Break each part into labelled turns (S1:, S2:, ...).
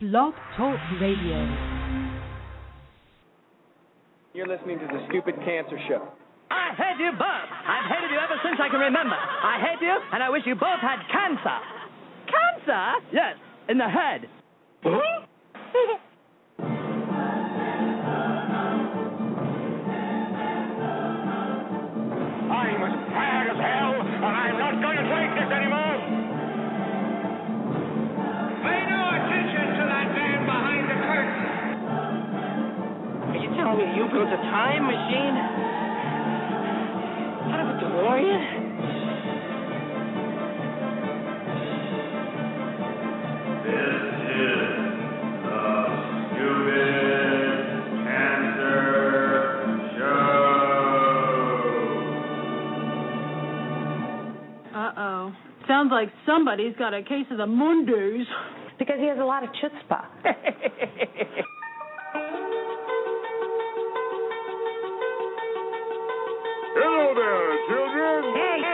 S1: Blog Talk Radio.
S2: You're listening to the Stupid Cancer Show.
S3: I hate you both. I've hated you ever since I can remember. I hate you, and I wish you both had cancer. Cancer? Yes, in the head. you telling me you built a time machine? Out of a DeLorean?
S4: This is the Stupid Cancer Show.
S5: Uh-oh. Sounds like somebody's got a case of the Mondays.
S6: Because he has a lot of chutzpah.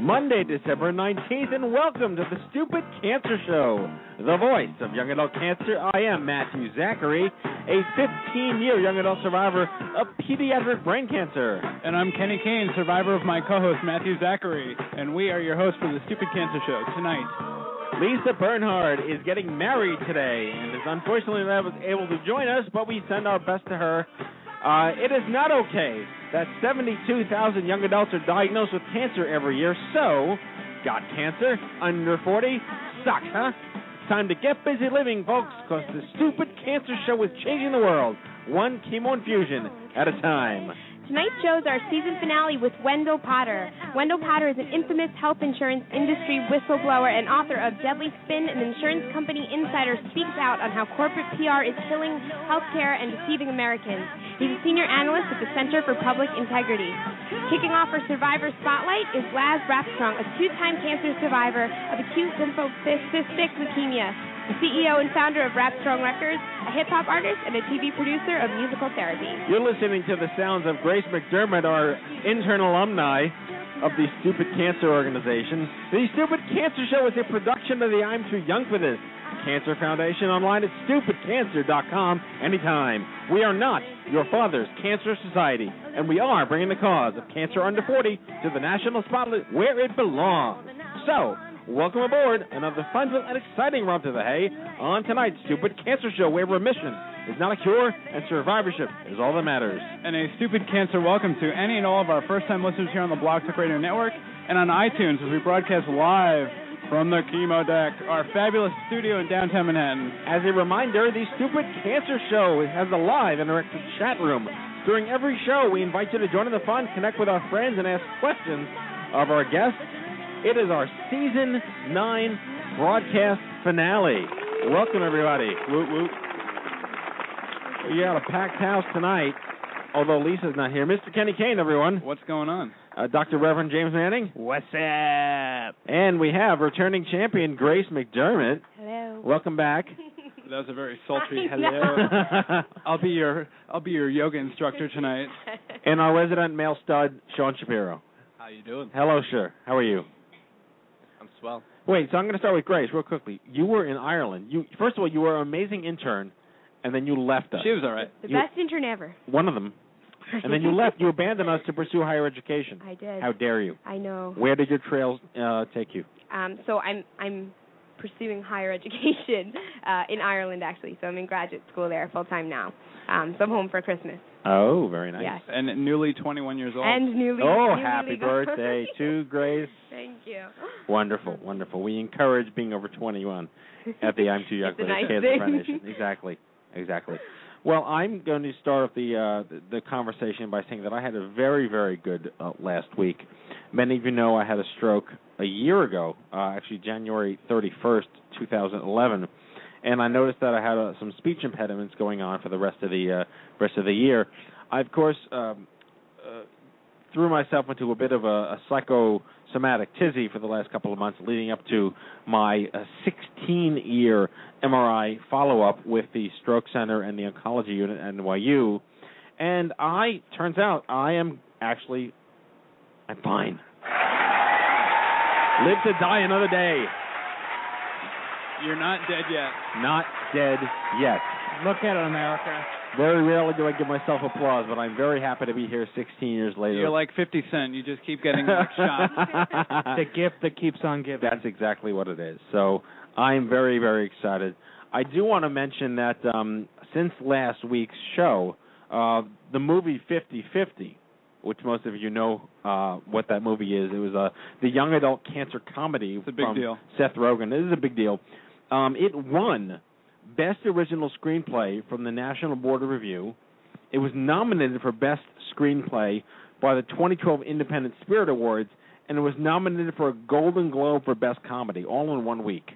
S7: Monday, December 19th, and welcome to the Stupid Cancer Show, the voice of young adult cancer. I am Matthew Zachary, a 15 year young adult survivor of pediatric brain cancer.
S8: And I'm Kenny Kane, survivor of my co-host Matthew Zachary, and we are your hosts for the Stupid Cancer Show tonight.
S7: Lisa Bernhard is getting married today and is unfortunately not able to join us, but we send our best to her. Uh, it is not okay that 72,000 young adults are diagnosed with cancer every year, so, got cancer, under 40, sucks, huh? Time to get busy living, folks, because the stupid cancer show is changing the world, one chemo infusion at a time.
S9: Tonight's show is our season finale with Wendell Potter. Wendell Potter is an infamous health insurance industry whistleblower and author of Deadly Spin, an insurance company insider speaks out on how corporate PR is killing healthcare and deceiving Americans. He's a senior analyst at the Center for Public Integrity. Kicking off our Survivor Spotlight is Laz Rapstrong, a two-time cancer survivor of acute lymphocytic leukemia, the CEO and founder of Rapstrong Records, a hip-hop artist, and a TV producer of musical therapy.
S7: You're listening to the sounds of Grace McDermott, our intern alumni of the Stupid Cancer Organization. The Stupid Cancer Show is a production of the I'm Too Young for This Cancer Foundation online at stupidcancer.com anytime. We are not your father's cancer society, and we are bringing the cause of cancer under 40 to the national spotlight where it belongs. So, welcome aboard another fun and exciting romp to the hay on tonight's Stupid Cancer Show, where remission is not a cure and survivorship is all that matters.
S8: And a Stupid Cancer welcome to any and all of our first-time listeners here on the Blog Talk Radio Network and on iTunes as we broadcast live from the Chemo Deck, our fabulous studio in downtown Manhattan.
S7: As a reminder, the Stupid Cancer Show has a live interactive chat room. During every show, we invite you to join in the fun, connect with our friends, and ask questions of our guests. It is our season nine broadcast finale. Welcome, everybody. Woot woot. We got a packed house tonight, although Lisa's not here. Mr. Kenny Kane, everyone.
S8: What's going on?
S7: Uh, Dr. Reverend James Manning.
S3: What's up?
S7: And we have returning champion Grace McDermott.
S9: Hello.
S7: Welcome back.
S8: That was a very sultry hello. I'll be your I'll be your yoga instructor tonight.
S7: and our resident male stud, Sean Shapiro.
S8: How you doing?
S7: Hello, sir. How are you?
S8: I'm swell.
S7: Wait, so I'm going to start with Grace real quickly. You were in Ireland. You first of all, you were an amazing intern, and then you left us.
S8: She was all right.
S9: The
S7: You-
S9: best intern ever.
S7: One of them, and then you left. You abandoned us to pursue higher education.
S9: I did.
S7: How dare you?
S9: I know.
S7: Where did your trails uh, take you?
S9: Um, so I'm I'm pursuing higher education uh, in Ireland actually. So I'm in graduate school there full time now. Um, so I'm home for Christmas.
S7: Oh, very nice.
S9: Yes.
S8: And newly 21 years old.
S9: And newly.
S7: Oh,
S9: newly
S7: happy
S9: legal.
S7: birthday to Grace.
S9: Thank you.
S7: Wonderful, wonderful. We encourage being over 21 at the I'm Too Young
S9: It's
S7: for
S9: a
S7: This
S9: nice
S7: Cancer
S9: thing.
S7: Foundation. Exactly, exactly. Well, I'm going to start the uh, the, conversation by saying that I had a very, very good uh, last week. Many of you know I had a stroke a year ago, uh, actually January 31st, 2011, and I noticed that I had uh, some speech impediments going on for the rest of the uh, rest of the year. I of course um, threw myself into a bit of a, a psychosomatic tizzy for the last couple of months, leading up to my uh, 16-year MRI follow-up with the Stroke Center and the Oncology Unit at NYU, and I turns out I am actually I'm fine. Live to die another day.
S8: You're not dead yet.
S7: Not dead yet.
S8: Look at it, America.
S7: Very rarely do I give myself applause, but I'm very happy to be here 16 years later.
S8: You're like 50 Cent. You just keep getting like shots.
S7: the
S8: gift that keeps on giving.
S7: That's exactly what it is. So I'm very, very excited. I do want to mention that um, since last week's show, uh, the movie 50-50, which most of you know uh, what that movie is, it was uh, the young adult cancer comedy
S8: It's a big
S7: from
S8: deal.
S7: Seth Rogen. It is a big deal. Um, it won Best Original Screenplay from the National Board of Review. It was nominated for Best Screenplay by the 2012 Independent Spirit Awards, and it was nominated for a Golden Globe for Best Comedy, all in one week.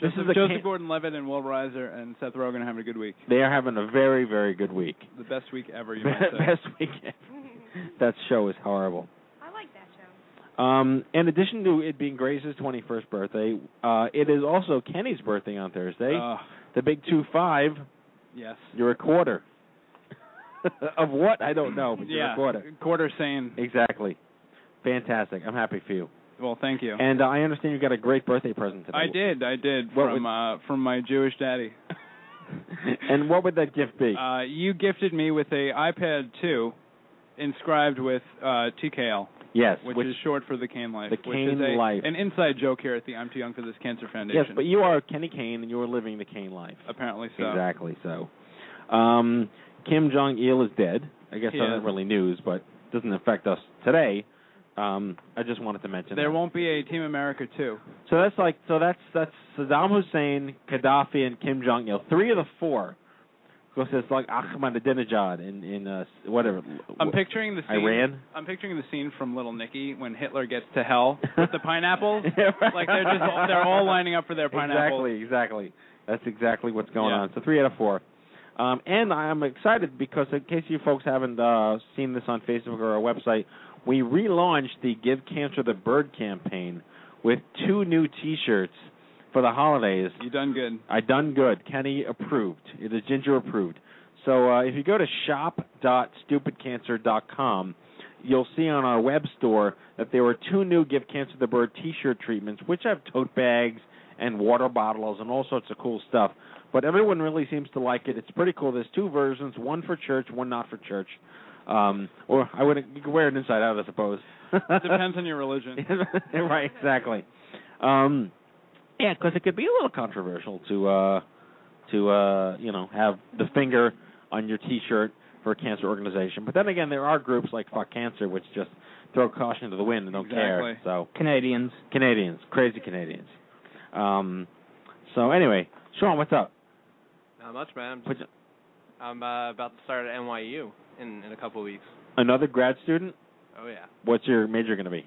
S7: This
S8: Joseph,
S7: is
S8: Joseph Gordon-Levitt and Will Reiser and Seth Rogen are having a good week.
S7: They are having a very, very good week.
S8: The best week ever, you might say.
S7: Best week. that show is horrible.
S9: I like that show.
S7: Um, in addition to it being Grace's 21st birthday, uh, it is also Kenny's birthday on Thursday.
S8: Ugh.
S7: the big two five.
S8: yes.
S7: You're a quarter. of what? I don't know, but you're
S8: yeah.
S7: a quarter.
S8: Quarter sane.
S7: Exactly. Fantastic. I'm happy for you.
S8: Well, thank you.
S7: And uh, I understand you got a great birthday present today.
S8: I did. I did
S7: What
S8: from uh, from my Jewish daddy.
S7: and what would that gift be?
S8: Uh, you gifted me with a iPad 2 inscribed with uh, TKL,
S7: yes,
S8: which,
S7: which
S8: is short for the Kane Life.
S7: The
S8: is a,
S7: Life.
S8: An inside joke here at the I'm Too Young for This Cancer Foundation.
S7: yes, but you are Kenny Kane, and you are living the Kane life.
S8: apparently so.
S7: Exactly. So, um, Kim Jong Il is dead. I guess that's not really news, but doesn't affect us today. Um, I just wanted to mention
S8: There
S7: that.
S8: won't be a Team America 2.
S7: So that's like so that's that's Saddam Hussein, Gaddafi, and Kim Jong Il. Three of the four. Because it's like Ahmadinejad in in uh, whatever.
S8: I'm picturing the scene.
S7: Iran.
S8: I'm picturing the scene from Little Nicky when Hitler gets to hell with the pineapples. Like they're just they're all lining up for their pineapples.
S7: Exactly, exactly. That's exactly what's going
S8: Yeah.
S7: on. So three out of four. Um, and I'm excited because in case you folks haven't uh, seen this on Facebook or our website, we relaunched the Give Cancer the Bird campaign with two new T-shirts for the holidays.
S8: You done good.
S7: I done good. Kenny approved. It is Ginger approved. So uh, if you go to shop.stupidcancer.com, you'll see on our web store that there were two new Give Cancer the Bird T-shirt treatments, which have tote bags and water bottles and all sorts of cool stuff. But everyone really seems to like it. It's pretty cool. There's two versions: one for church, one not for church. Um, or I would you can wear it inside out, I suppose.
S8: Depends on your religion.
S7: right, exactly. Um, yeah, because it could be a little controversial to uh, to uh, you know have the finger on your T-shirt for a cancer organization. But then again, there are groups like Fuck Cancer which just throw caution to the wind and don't care.
S8: Exactly.
S7: So
S3: Canadians.
S7: Canadians, crazy Canadians. Um, so anyway, Sean, what's up?
S2: Not much, man. I'm,
S7: What's
S2: just, I'm uh, about to start at NYU in in a couple of weeks.
S7: another grad student?
S2: Oh yeah,
S7: What's your major going to be?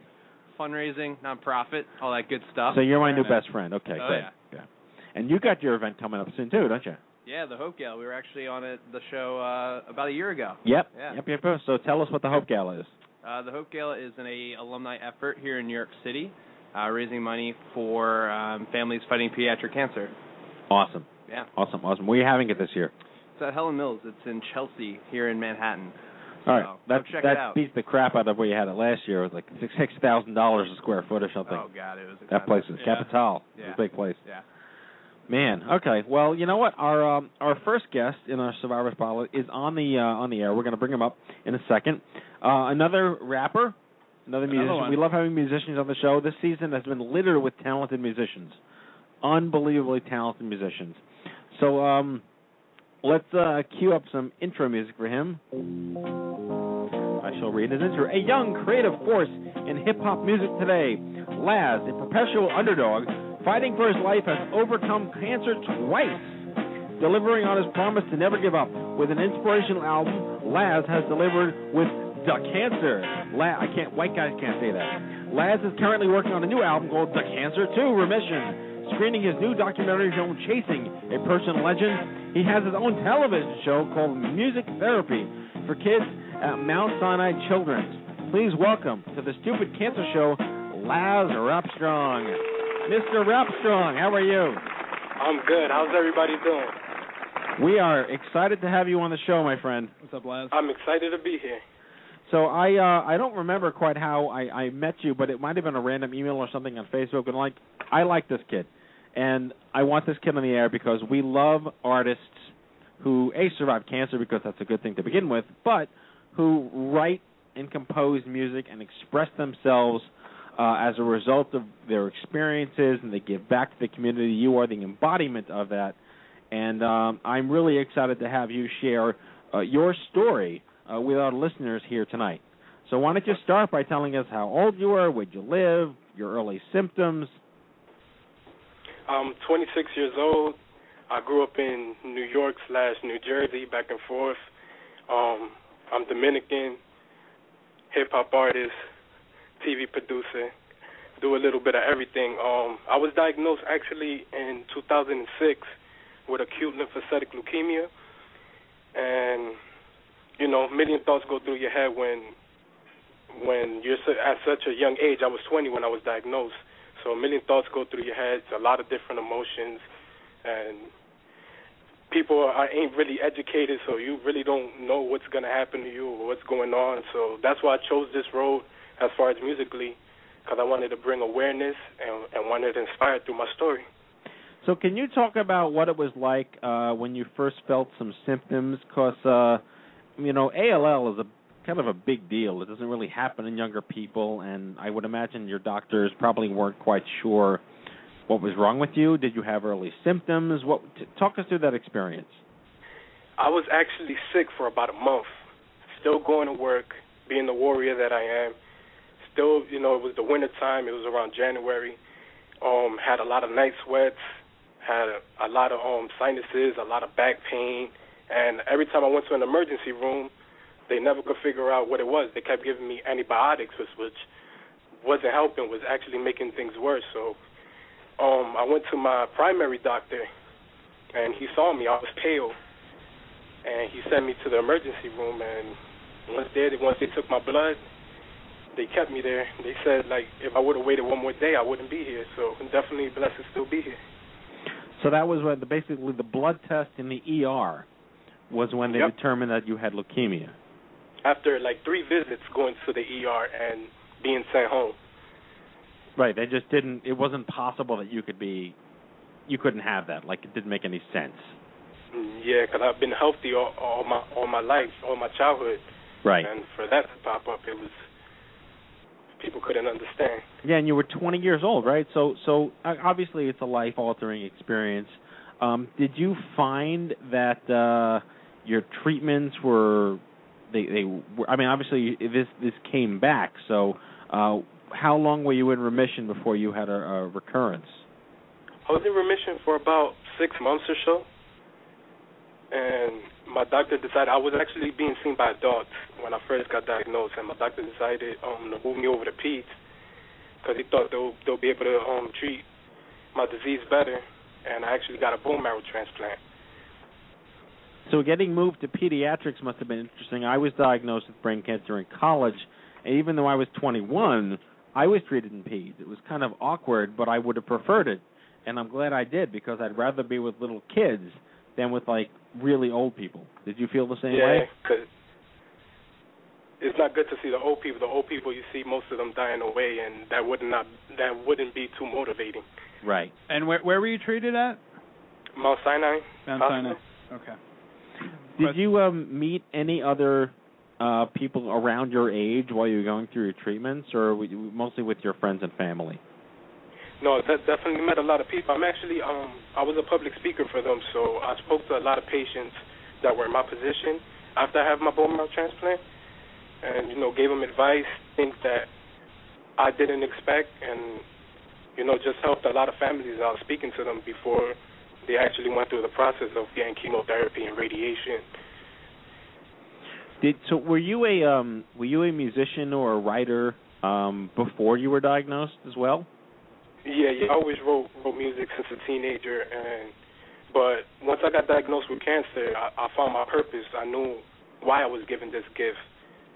S2: Fundraising, nonprofit, all that good stuff.
S7: So you're my new best friend. Okay,
S2: Oh,
S7: good.
S2: yeah.
S7: yeah. And you got your event coming up soon too, don't you?
S2: Yeah, the Hope Gala. We were actually on it the show uh, about a year ago.
S7: Yep.
S2: Yeah.
S7: Yep. Yep. yep. So tell us what the Hope Gala is.
S2: Uh, the Hope Gala is an a alumni effort here in New York City, uh, raising money for um, families fighting pediatric cancer.
S7: Awesome.
S2: Yeah,
S7: Awesome. Awesome. Where are you having it this year?
S2: it's at Helen Mills. It's in Chelsea here in Manhattan.
S7: All right.
S2: So,
S7: that
S2: check
S7: that beats the crap out of where you had it last year. It was like six six thousand dollars a square foot or something.
S2: Oh God, it was
S7: that place was
S2: yeah.
S7: Capital. It was
S2: Yeah.
S7: a big place.
S2: Yeah.
S7: Man, okay. Well, you know what? Our um, our first guest in our Survivor Spotlight is on the uh, on the air. We're going to bring him up in a second. Uh, another rapper, another musician.
S8: one.
S7: We love having musicians on the show. This season has been littered with talented musicians, unbelievably talented musicians. So um, let's uh, cue up some intro music for him. Read his intro. A young creative force in hip hop music today, Laz, a perpetual underdog, fighting for his life, has overcome cancer twice. Delivering on his promise to never give up with an inspirational album, Laz has delivered with The Cancer. La- I can't. White guys can't say that. Laz is currently working on a new album called The Cancer 2 Remission. Screening his new documentary film Chasing a Personal Legend, he has his own television show called Music Therapy. for Kids at Mount Sinai Children's. Please welcome to the Stupid Cancer Show, Laz Rapstrong. Mr. Rapstrong, how are you?
S1: I'm good. How's everybody doing?
S7: We are excited to have you on the show, my friend.
S8: What's up, Laz?
S1: I'm excited to be here.
S7: So I uh I don't remember quite how I I met you, but it might have been a random email or something on Facebook and like I like this kid. And I want this kid on the air because we love artists who a survive cancer because that's a good thing to begin with, but who write and compose music and express themselves uh, as a result of their experiences and they give back to the community. You are the embodiment of that. And um, I'm really excited to have you share uh, your story uh, with our listeners here tonight. So why don't you start by telling us how old you are, where you live, your early symptoms.
S1: I'm 26 years old. I grew up in New York slash New Jersey, back and forth. Um, I'm Dominican, hip hop artist, TV producer, do a little bit of everything. Um, I was diagnosed actually in 2006 with acute lymphocytic leukemia, and you know, a million thoughts go through your head when when you're at such a young age. I was 20 when I was diagnosed, so a million thoughts go through your head. A lot of different emotions, and people are, ain't really educated, so you really don't know what's going to happen to you or what's going on. So that's why I chose this road as far as musically, because I wanted to bring awareness and, and wanted to inspire through my story.
S7: So can you talk about what it was like uh, when you first felt some symptoms? Because uh, you know ALL is a kind of a big deal. It doesn't really happen in younger people, and I would imagine your doctors probably weren't quite sure what was wrong with you. Did you have early symptoms? What? T- talk us through that experience.
S1: I was actually sick for about a month, still going to work, being the warrior that I am. Still, you know, it was the winter time. It was around January. Um, had a lot of night sweats, had a, a lot of um sinuses, a lot of back pain, and every time I went to an emergency room, they never could figure out what it was. They kept giving me antibiotics, which, which wasn't helping, was actually making things worse. So um I went to my primary doctor and he saw me. I was pale and he sent me to the emergency room and once they once they took my blood they kept me there. They said like if I would have waited one more day I wouldn't be here. So I'm definitely blessed to still be here.
S7: So that was when the, basically the blood test in the ER was when they
S1: Yep.
S7: determined that you had leukemia.
S1: After like three visits going to the ER and being sent home.
S7: Right. They just didn't. It wasn't possible that you could be. You couldn't have that. Like it didn't make any sense.
S1: Yeah, because I've been healthy all, all my all my life, all my childhood,
S7: Right.
S1: and for that to pop up, it was people couldn't understand.
S7: Yeah, and you were 20 years old, right? So, so uh, obviously it's a life-altering experience. Um, did you find that uh, your treatments were they they were, I mean, obviously this this came back. So, uh, how long were you in remission before you had a, a recurrence?
S1: I was in remission for about six months or so, and my doctor decided I was actually being seen by adults when I first got diagnosed, and my doctor decided um, to move me over to peds because he thought they'll they'll be able to um, treat my disease better, and I actually got a bone marrow transplant.
S7: So getting moved to pediatrics must have been interesting. I was diagnosed with brain cancer in college, and even though I was 21, I was treated in peds. It was kind of awkward, but I would have preferred it, and I'm glad I did because I'd rather be with little kids than with like really old people. Did you feel the same
S1: yeah,
S7: way?
S1: because it's not good to see the old people. The old people you see, most of them dying away, and that would not not that wouldn't be too motivating.
S7: Right.
S8: And where where were you treated at?
S1: Mount Sinai.
S8: Mount Sinai. Okay.
S7: Did you um, meet any other uh, people around your age while you were going through your treatments, or you mostly with your friends and family?
S1: No, that definitely met a lot of people. I'm actually um I was a public speaker for them, so I spoke to a lot of patients that were in my position after I had my bone marrow transplant, and you know gave them advice, things that I didn't expect, and you know just helped a lot of families out speaking to them before they actually went through the process of getting chemotherapy and radiation.
S7: Did so? Were you a um, were you a musician or a writer um, before you were diagnosed as well?
S1: Yeah, yeah, I always wrote wrote music since a teenager, and but once I got diagnosed with cancer, I, I found my purpose. I knew why I was given this gift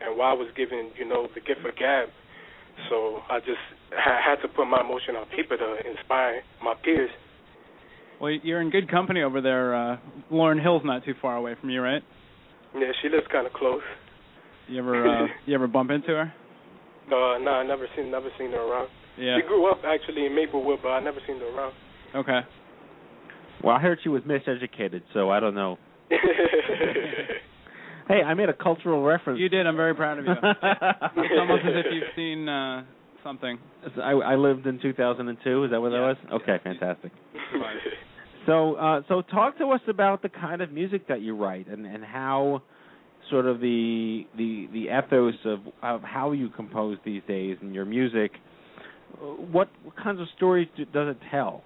S1: and why I was given, you know, the gift of gab. So I just ha- had to put my emotion on paper to inspire my peers.
S8: Well, you're in good company over there. Uh, Lauryn Hill's not too far away from you, right?
S1: Yeah, she lives kind of close.
S8: You ever uh, you ever bump into her?
S1: Uh, no, I never seen never seen her around.
S8: Yeah.
S1: She grew up actually in Maplewood, but I never seen her around.
S8: Okay.
S7: Well, I heard she was miseducated, so I don't know. Hey, I made a cultural reference.
S8: You did. I'm very proud of you. it's almost as if you've seen uh, something.
S7: I, I lived in 2002. Is that what that was? Okay, fantastic. So, uh, so talk to us about the kind of music that you write and and how sort of the the the ethos of of how you compose these days and your music. What what kinds of stories do, does it tell?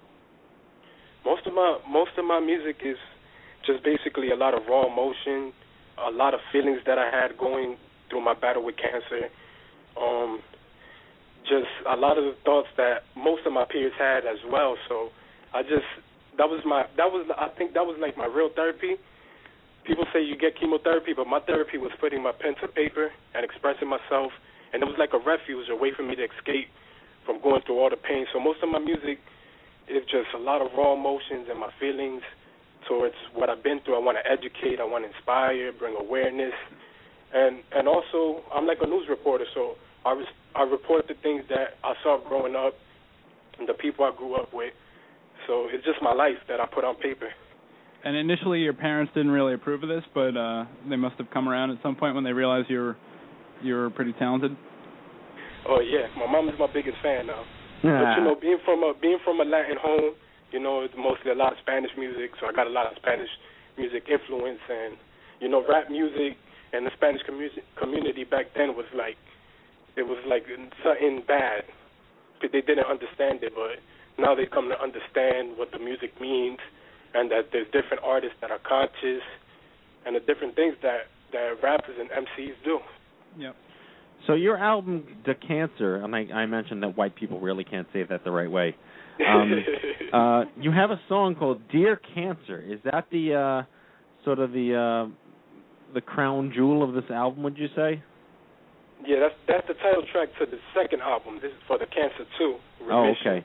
S1: most of my most of my music is just basically a lot of raw emotion, a lot of feelings that I had going through my battle with cancer. Um, just a lot of the thoughts that most of my peers had as well. So I just that was my that was I think that was like my real therapy. People say you get chemotherapy, but my therapy was putting my pen to paper and expressing myself, and it was like a refuge, a way for me to escape from going through all the pain. So most of my music is just a lot of raw emotions and my feelings towards what I've been through. I want to educate, I want to inspire, bring awareness, and and also I'm like a news reporter, so I res- I report the things that I saw growing up and the people I grew up with. So it's just my life that I put on paper.
S8: And initially, your parents didn't really approve of this, but uh, they must have come around at some point when they realized you were you were pretty talented.
S1: Oh yeah, my mom is my biggest fan now. But you know, being from a being from a Latin home, you know, it's mostly a lot of Spanish music, so I got a lot of Spanish music influence, and you know, rap music and the Spanish community community back then was like, it was like something bad. But They didn't understand it, but now they come to understand what the music means, and that there's different artists that are conscious, and the different things that that rappers and MCs do.
S8: Yep.
S7: So your album, The Cancer, and I, I mentioned that white people really can't say that the right way. Um, uh, you have a song called "Dear Cancer." Is that the uh, sort of the uh, the crown jewel of this album? Would you say?
S1: Yeah, that's that's the title track to the second album. This is for the Cancer Two.
S7: Oh, okay.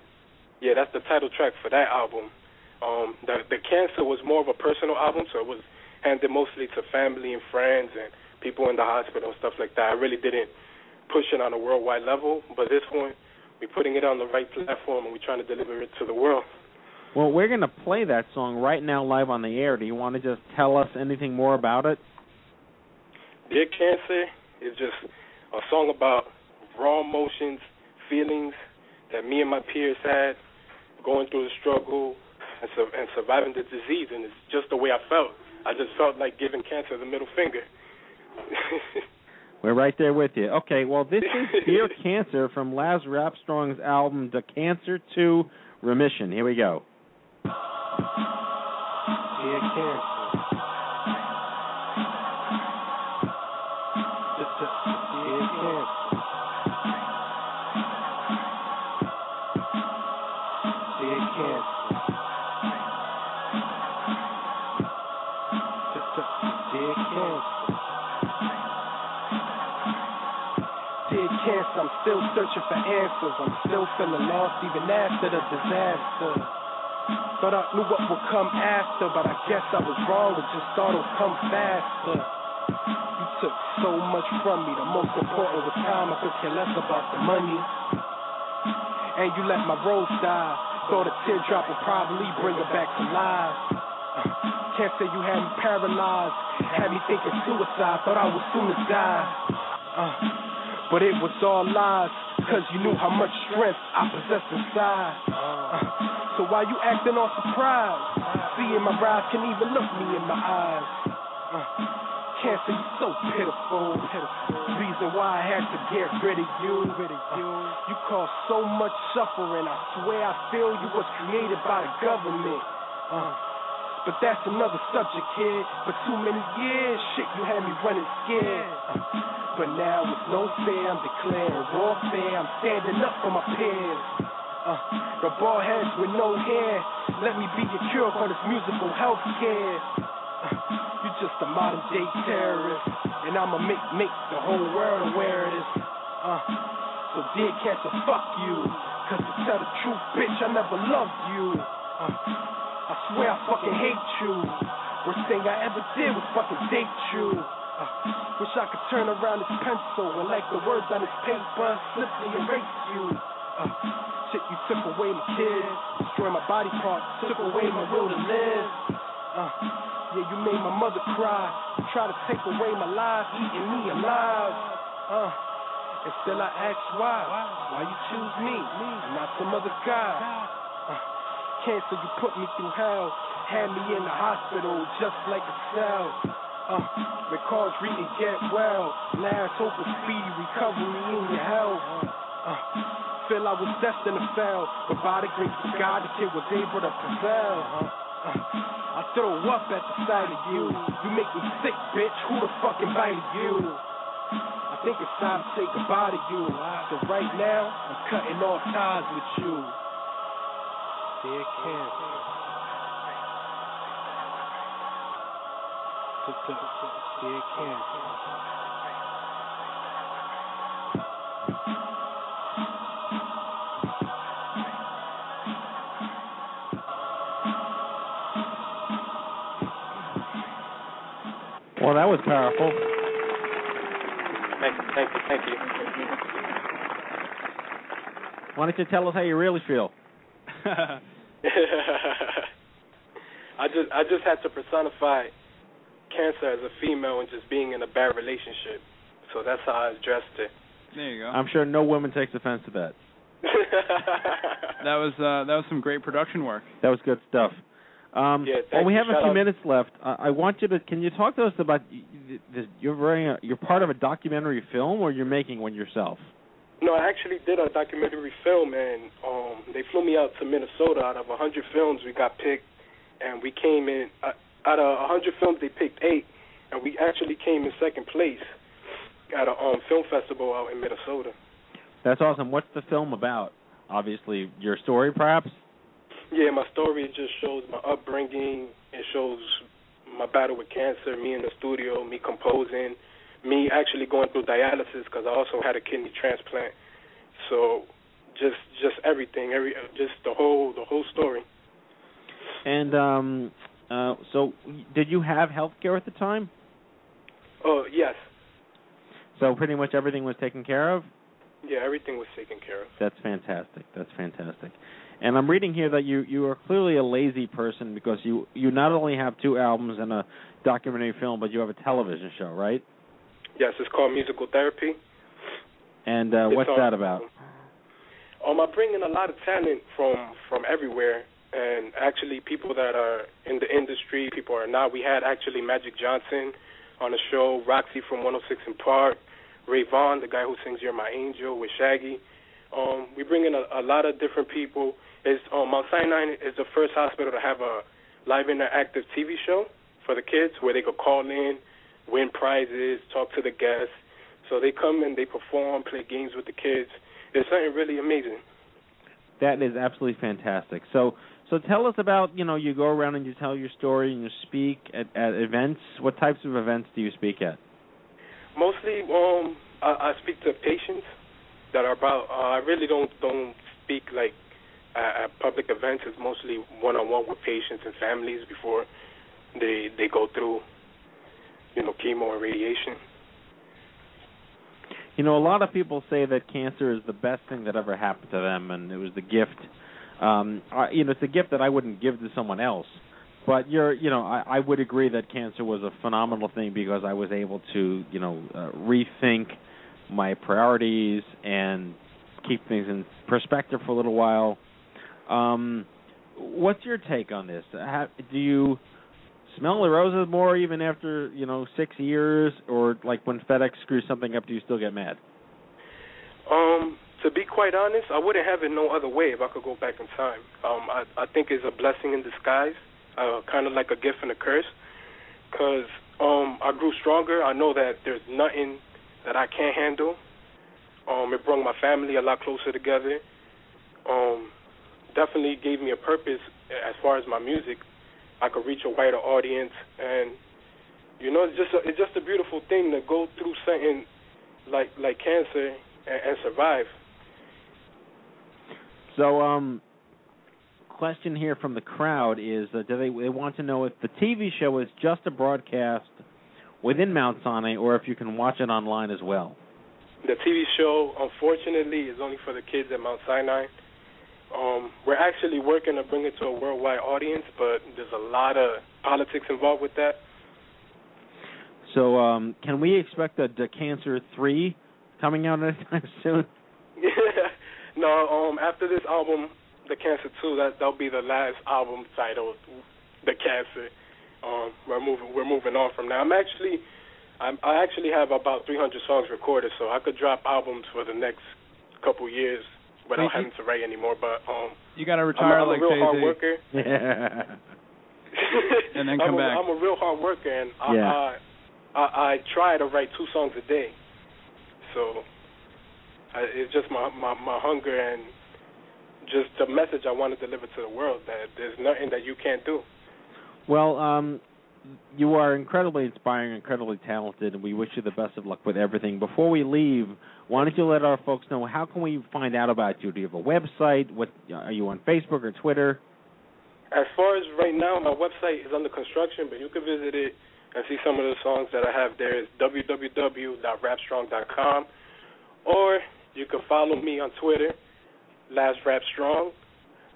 S1: Yeah, that's the title track for that album. Um, the the Cancer was more of a personal album, so it was handed mostly to family and friends and people in the hospital and stuff like that. I really didn't push it on a worldwide level, but this one, we're putting it on the right platform and we're trying to deliver it to the world.
S7: Well, we're going to play that song right now live on the air. Do you want to just tell us anything more about it?
S1: Dear Cancer is just a song about raw emotions, feelings that me and my peers had going through the struggle and, su- and surviving the disease, and it's just the way I felt. I just felt like giving cancer the middle finger.
S7: We're right there with you. Okay, well, this is Dear Cancer from Laz Rapstrong's album, The Cancer to Remission. Here we go.
S10: Dear Cancer. Still searching for answers. I'm still feeling lost even after the disaster. Thought I knew what would come after, but I guess I was wrong. It just thought it would come faster. You took so much from me. The most important was time. I could care less about the money. And you let my rose die. Thought a teardrop would probably bring her back to life. Can't say you had me paralyzed. Had me thinking suicide. Thought I would sooner die. Uh, but it was all lies. Cause you knew how much strength I possess inside. So why you acting all surprised? Seeing my rise can even look me in my eyes. Uh, cancer, you so pitiful. Reason why I had to get rid of you. You caused so much suffering. I swear I feel you was created by the government. Uh, but that's another subject, kid. For too many years, shit, you had me running scared. But now it's no fear, I'm declaring warfare. I'm standing up for my peers. Uh, the bald heads with no hair. Let me be your cure for this musical health care. Uh, you just a modern day terrorist. And I'ma make make the whole world aware of this. Uh, so dear cancer, fuck you. Cause to tell the truth, bitch, I never loved you. Uh, swear I fucking hate you. Worst thing I ever did was fucking date you. Uh, wish I could turn around this pencil and like the words on this paper, simply erase you. Uh, shit, you took away my kids, destroyed my body parts, took away my will to live. Uh, yeah, you made my mother cry, try to take away my life, eating me alive. Uh, and still I ask why, why you choose me, not some other guy. Cancer, you put me through hell, had me in the hospital just like a cell. Uh, recalls read and get well. Last hope of speedy recovery in your health. Uh, feel I was destined to fail, but by the grace of God, the kid was able to prevail. Uh, I throw up at the sight of you. You make me sick, bitch. Who the fuck invited you? I think it's time to say goodbye to you. So right now, I'm cutting off ties with you. Dear cancer. Dear cancer.
S7: Well, that was powerful.
S1: Thank you, thank you, thank you.
S7: Why don't you tell us how you really feel?
S1: I just I just had to personify cancer as a female and just being in a bad relationship. So that's how I addressed it.
S8: There you go.
S7: I'm sure no woman takes offense to that.
S8: that was uh, that was some great production work.
S7: That was good stuff. Um,
S1: Yeah,
S7: well, we have a few
S1: out-
S7: minutes left. I, I want you to. Can you talk to us about? y- y- This, you're very. uh, You're part of a documentary film, or you're making one yourself?
S1: No, I actually did a documentary film, and um, they flew me out to Minnesota. Out of a 100 films, we got picked, and we came in. Uh, out of a 100 films, they picked eight, and we actually came in second place at a um, film festival out in Minnesota.
S7: That's awesome. What's the film about? Obviously, your story, perhaps.
S1: Yeah, my story just shows my upbringing. It shows my battle with cancer, me in the studio, me composing, me actually going through dialysis because I also had a kidney transplant. So just just everything, every just the whole the whole story.
S7: And um, uh, so, did you have health care at the time?
S1: Oh yes,
S7: So pretty much everything was taken care of.
S1: yeah, everything was taken care of.
S7: That's fantastic. That's fantastic. And I'm reading here that you you are clearly a lazy person because you you not only have two albums and a documentary film, but you have a television show, right?
S1: Yes, it's called musical therapy.
S7: And uh, what's
S1: on-
S7: that about?
S1: Um, I bring in a lot of talent from from everywhere, and actually people that are in the industry, people are not. We had actually Magic Johnson on the show, Roxy from 106 & Park, Rayvon, the guy who sings "You're My Angel" with Shaggy. Um, we bring in a, a lot of different people. It's um, Mount Sinai is the first hospital to have a live interactive TV show for the kids where they could call in, win prizes, talk to the guests. So they come and they perform, play games with the kids. It's something really amazing.
S7: That is absolutely fantastic. So so tell us about you know you go around and you tell your story and you speak at, at events. What types of events do you speak at?
S1: Mostly, um, I, I speak to patients that are about. Uh, I really don't don't speak like at, at public events. It's mostly one on one with patients and families before they they go through, you know, chemo and radiation.
S7: You know, a lot of people say that cancer is the best thing that ever happened to them, and it was the gift. Um, I, you know, it's a gift that I wouldn't give to someone else. But you're, you know, I, I would agree that cancer was a phenomenal thing because I was able to, you know, uh, rethink my priorities and keep things in perspective for a little while. Um, what's your take on this? Have, do you smell the roses more even after you know six years, or like when FedEx screws something up, do you still get mad?
S1: Um, to be quite honest, I wouldn't have it no other way if I could go back in time. Um, I I think it's a blessing in disguise, uh, kind of like a gift and a curse, because um, I grew stronger. I know that there's nothing that I can't handle. Um, it brought my family a lot closer together. Um, definitely gave me a purpose as far as my music. I could reach a wider audience, and You know, it's just a, it's just a beautiful thing to go through something like like cancer and, and survive.
S7: So, um, question here from the crowd is: uh, Do they they want to know if the TV show is just a broadcast within Mount Sinai, or if you can watch it online as well?
S1: The TV show, unfortunately, is only for the kids at Mount Sinai. Um, we're actually working to bring it to a worldwide audience, but there's a lot of politics involved with that.
S7: So, um, can we expect a, a Cancer three coming out anytime soon?
S1: no, um, after this album, The Cancer Two, that that'll be the last album titled The Cancer. Um, we're moving we're moving on from now. I'm actually I'm, I actually have about 300 songs recorded, so I could drop albums for the next couple years without
S8: Thank you.
S1: having to write anymore. But um,
S8: You got to
S1: I'm,
S8: retire
S1: I'm
S8: like
S1: a real
S8: Jay-Z.
S1: worker.
S8: And then
S1: I'm
S8: come
S1: a,
S8: back.
S1: I'm a real hard worker, and I,
S7: Yeah.
S1: I, I I try to write two songs a day. So I, it's just my, my my hunger and just the message I want to deliver to the world that there's nothing that you can't do.
S7: Well, um, you are incredibly inspiring, incredibly talented, and we wish you the best of luck with everything. Before we leave, why don't you let our folks know how can we find out about you? Do you have a website? What are you on Facebook or Twitter?
S1: As far as right now, my website is under construction, but you can visit it and see some of the songs that I have there. It's www.rapstrong.com, or you can follow me on Twitter, Last Rap Strong,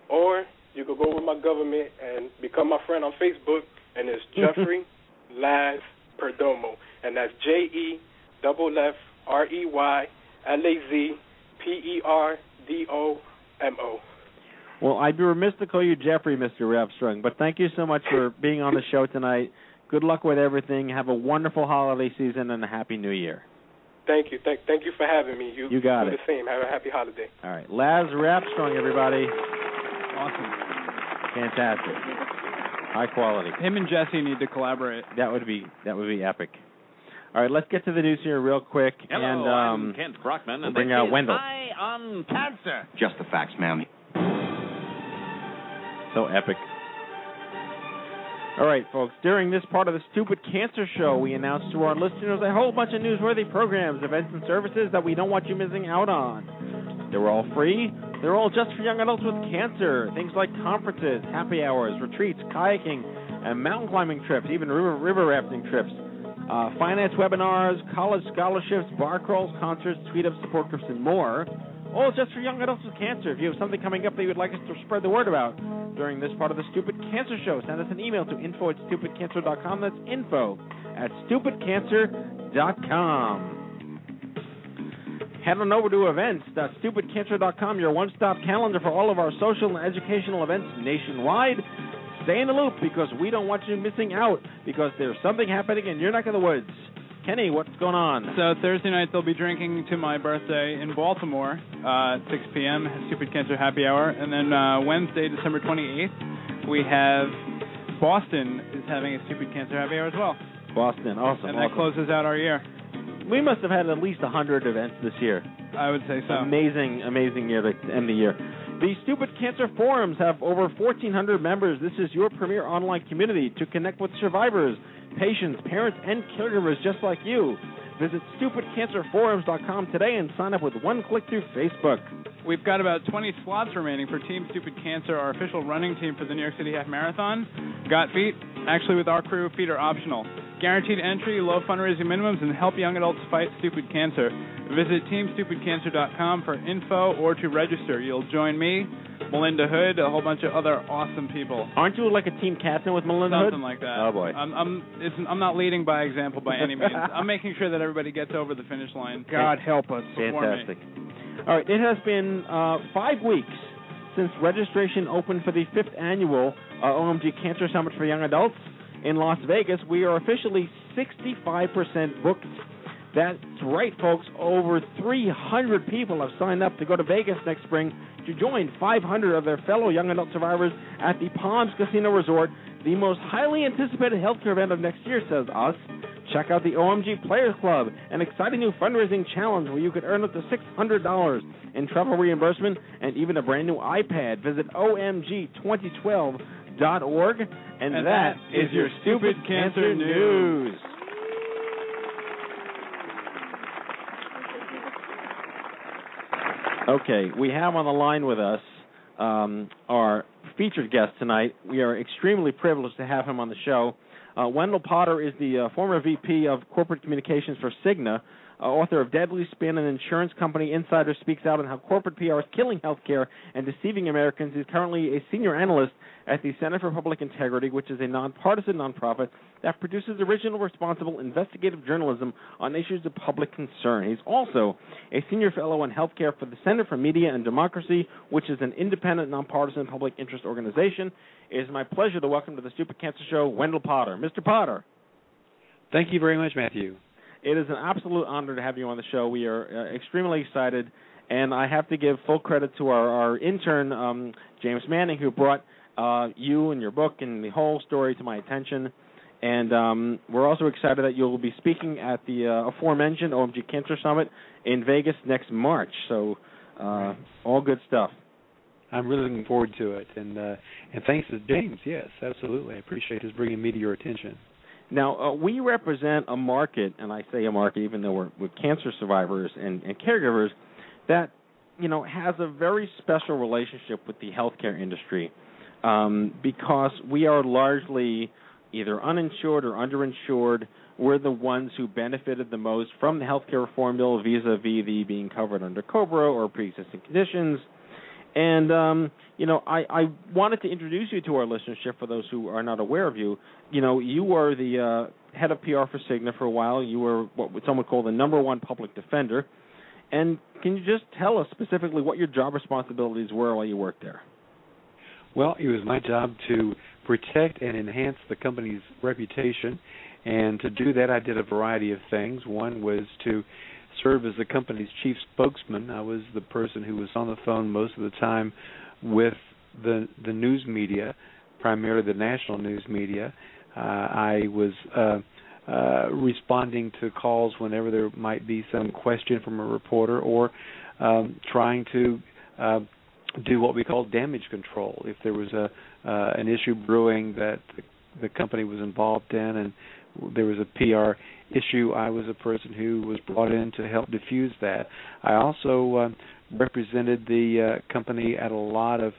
S1: or you can go with my government and become my friend on Facebook, and it's Jeffrey Laz Perdomo, and that's J E double F R E Y L A Z P E R D O M O.
S7: Well, I'd be remiss to call you Jeffrey, Mr. Rapstrong, but thank you so much for being on the show tonight. Good luck with everything. Have a wonderful holiday season and a happy new year.
S1: Thank you. Thank, thank you for having me. You,
S7: You got
S1: do
S7: it.
S1: the same. Have a happy holiday.
S7: All right, Laz Rapstrong, everybody.
S8: Awesome.
S7: Fantastic. High quality.
S8: Him and Jesse need to collaborate.
S7: That would be that would be epic. All right, let's get to the news here real quick.
S11: Hello,
S7: and um,
S11: I'm Kent Brockman,
S7: we'll
S11: and
S7: bring
S11: this
S7: out
S11: is
S7: Wendell.
S11: High on Cancer. Just the facts, ma'am.
S7: So epic. All right, folks. During this part of the Stupid Cancer Show, we announce to our listeners a whole bunch of newsworthy programs, events, and services that we don't want you missing out on. They're all free. They're all just for young adults with cancer. Things like conferences, happy hours, retreats, kayaking, and mountain climbing trips, even river, river rafting trips. Uh, finance webinars, college scholarships, bar crawls, concerts, tweet ups, support groups, and more. All just for young adults with cancer. If you have something coming up that you would like us to spread the word about during this part of the Stupid Cancer Show, send us an email to info at stupidcancer.com. That's info at stupidcancer.com. Head on over to events.stupidcancer.com, your one stop calendar for all of our social and educational events nationwide. Stay in the loop because we don't want you missing out because there's something happening in your neck of the woods. Kenny, what's going on?
S8: So Thursday night they'll be drinking to my birthday in Baltimore, uh, at 6 p.m. Stupid Cancer Happy Hour, and then uh, Wednesday, December 28th, we have Boston is having a Stupid Cancer Happy Hour as well,
S7: Boston, awesome.
S8: and that
S7: awesome.
S8: closes out our year.
S7: We must have had at least a hundred events this year.
S8: I would say so.
S7: Amazing, amazing year to end the year. The Stupid Cancer Forums have over 1,400 members. This is your premier online community to connect with survivors, patients, parents, and caregivers just like you. Visit stupidcancerforums.com today and sign up with one click through Facebook.
S8: We've got about 20 slots remaining for Team Stupid Cancer, our official running team for the New York City Half Marathon. Got feet? Actually, with our crew, feet are optional. Guaranteed entry, low fundraising minimums, and help young adults fight stupid cancer. Visit TeamStupidCancer.com for info or to register. You'll join me, Melinda Hood, a whole bunch of other awesome people.
S7: Aren't you like a team captain with Melinda Hood?
S8: Something like that.
S7: Oh boy.
S8: I'm I'm it's, I'm not leading by example by any means. I'm making sure that everybody gets over the finish line. God help us. before me.
S7: Fantastic. All right, it has been uh, five weeks since registration opened for the fifth annual uh, OMG Cancer Summit for Young Adults in Las Vegas. We are officially 65% booked. That's right, folks. Over 300 people have signed up to go to Vegas next spring to join 500 of their fellow young adult survivors at the Palms Casino Resort, the most highly anticipated healthcare event of next year, says us. Check out the OMG Players Club, an exciting new fundraising challenge where you could earn up to $600 in travel reimbursement and even a brand new iPad. Visit OMG2012 stupidcancernews.org. And,
S8: And
S7: that
S8: that
S7: is your Stupid Cancer News. Okay, we have on the line with us um, our featured guest tonight. We are extremely privileged to have him on the show. Uh, Wendell Potter is the uh, former VP of Corporate Communications for Cigna, uh, author of Deadly Spin, an insurance company insider speaks out on how corporate PR is killing healthcare and deceiving Americans. He's currently a senior analyst at the Center for Public Integrity, which is a nonpartisan nonprofit that produces original, responsible, investigative journalism on issues of public concern. He's also a senior fellow in healthcare for the Center for Media and Democracy, which is an independent, nonpartisan public interest organization. It is my pleasure to welcome to the Stupid Cancer Show Wendell Potter. Mr. Potter.
S12: Thank you very much, Matthew.
S7: It is an absolute honor to have you on the show. We are uh, extremely excited, and I have to give full credit to our, our intern, um, James Manning, who brought uh, you and your book and the whole story to my attention. And um, we're also excited that you'll be speaking at the uh, aforementioned OMG Cancer Summit in Vegas next March. So, uh, all good stuff.
S12: I'm really looking forward to it, and uh, and thanks to James. Yes, absolutely. I appreciate his bringing me to your attention.
S7: Now, uh, we represent a market, and I say a market even though we're, we're cancer survivors and, and caregivers, that you know has a very special relationship with the healthcare industry um, because we are largely either uninsured or underinsured. We're the ones who benefited the most from the healthcare reform bill vis-a-vis the being covered under COBRA or pre-existing conditions. And um, you know, I, I wanted to introduce you to our listenership for those who are not aware of you. You know, you were the uh, head of PR for Cigna for a while. You were what some would call the number one public defender. And can you just tell us specifically what your job responsibilities were while you worked there?
S12: Well, it was my job to protect and enhance the company's reputation, and to do that, I did a variety of things. One was to serve as the company's chief spokesman. I was the person who was on the phone most of the time with the the news media, primarily the national news media. Uh, I was uh, uh, responding to calls whenever there might be some question from a reporter, or um, trying to uh, do what we call damage control. If there was a uh, an issue brewing that the, the company was involved in, and there was a PR issue, I was a person who was brought in to help diffuse that. I also uh, represented the uh, company at a lot of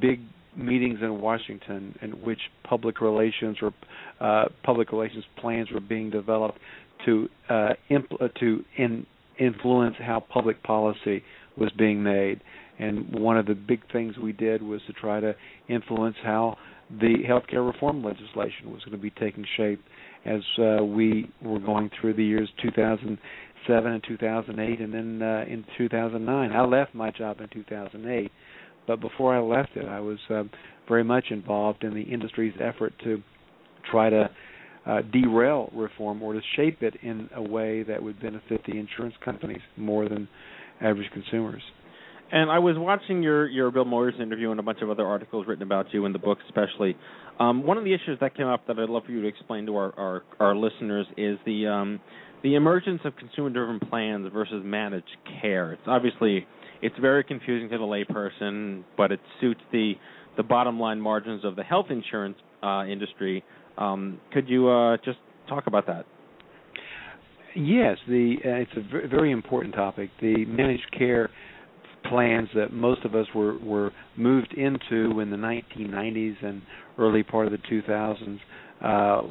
S12: big meetings in Washington in which public relations or uh, public relations plans were being developed to uh, impl- uh, to in- influence how public policy was being made. And one of the big things we did was to try to influence how the healthcare reform legislation was going to be taking shape as uh, we were going through the years 2007 and 2008, and then uh, in 2009. I left my job in 2008, but before I left it, I was uh, very much involved in the industry's effort to try to uh, derail reform or to shape it in a way that would benefit the insurance companies more than average consumers.
S7: And I was watching your your Bill Moyers interview and a bunch of other articles written about you in the book, especially. Um, one of the issues that came up that I'd love for you to explain to our our, our listeners is the um, the emergence of consumer-driven plans versus managed care. It's obviously it's very confusing to the layperson, but it suits the the bottom line margins of the health insurance uh, industry. Um, could you uh, just talk about that?
S12: Yes, the uh, it's a very important topic. The managed care plans that most of us were were moved into in the 1990s and early part of the 2000s uh,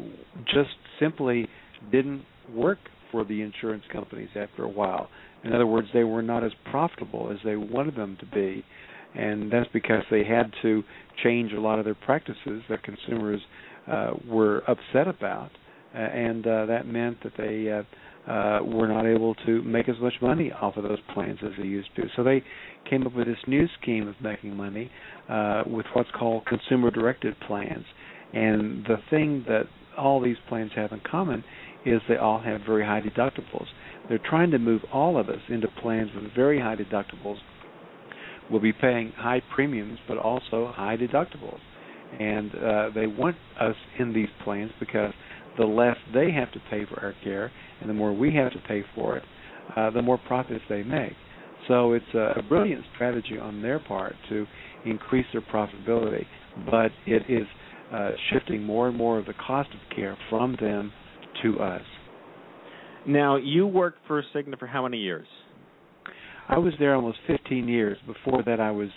S12: just simply didn't work for the insurance companies after a while. In other words, they were not as profitable as they wanted them to be, and that's because they had to change a lot of their practices that consumers uh, were upset about, uh, and uh, that meant that they uh, uh, were not able to make as much money off of those plans as they used to. So they came up with this new scheme of making money uh, with what's called consumer-directed plans. And the thing that all these plans have in common is they all have very high deductibles. They're trying to move all of us into plans with very high deductibles. We'll be paying high premiums, but also high deductibles. And uh, they want us in these plans because the less they have to pay for our care and the more we have to pay for it, uh, the more profits they make. So it's a, a brilliant strategy on their part to increase their profitability. but it is uh, shifting more and more of the cost of care from them to us.
S7: Now, you worked for Cigna for how many years?
S12: I was there almost 15 years. Before that, I was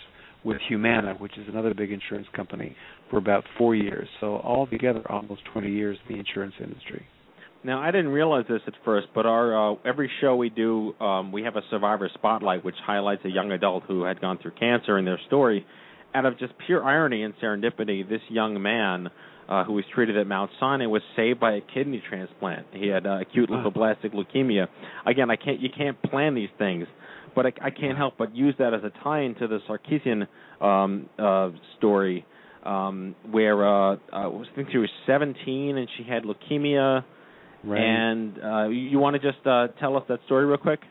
S12: with Humana, which is another big insurance company, for about four years. So altogether, almost 20 years in the insurance industry.
S7: Now, I didn't realize this at first, but our uh, every show we do, um, we have a survivor spotlight, which highlights a young adult who had gone through cancer and their story. Out of just pure irony and serendipity, this young man uh, who was treated at Mount Sinai was saved by a kidney transplant. He had uh, acute lymphoblastic leukemia. Again, I can't you can't plan these things, but I, I can't help but use that as a tie-in to the Sarkisyan um, uh, story, um, where uh, uh, I think she was 17 and she had leukemia.
S12: Right.
S7: And uh, you, want to just uh, tell us that story real quick?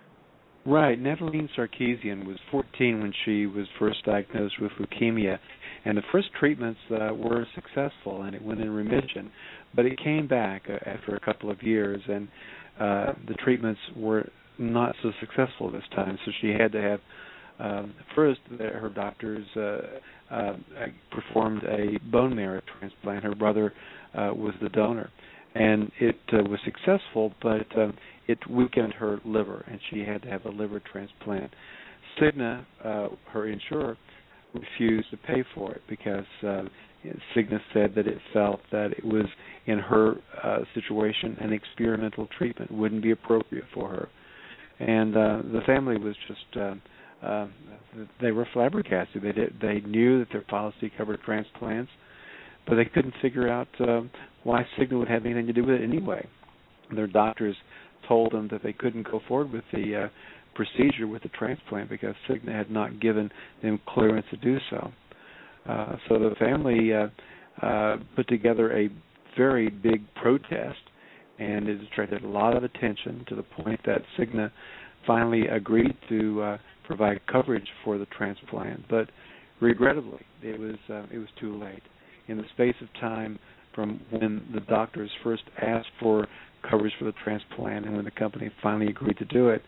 S12: Right. Nataline Sarkisyan was 14 when she was first diagnosed with leukemia, and the first treatments uh, were successful, and it went in remission. But it came back uh, after a couple of years, and uh, the treatments were not so successful this time. So she had to have um, first her doctors uh, uh, performed a bone marrow transplant. Her brother uh, was the donor, and it uh, was successful, but um, it weakened her liver, and she had to have a liver transplant. Cigna, uh, her insurer, refused to pay for it because uh, Cigna said that it felt that it was in her uh, situation an experimental treatment wouldn't be appropriate for her, and uh, the family was just. Uh, uh, they were flabbergasted. They did, they knew that their policy covered transplants, but they couldn't figure out uh, why Cigna would have anything to do with it anyway. Their doctors told them that they couldn't go forward with the uh, procedure with the transplant because Cigna had not given them clearance to do so. Uh, so the family uh, uh, put together a very big protest, and it attracted a lot of attention to the point that Cigna finally agreed to uh, provide coverage for the transplant. But regrettably, it was uh, it was too late. In the space of time from when the doctors first asked for coverage for the transplant and when the company finally agreed to do it,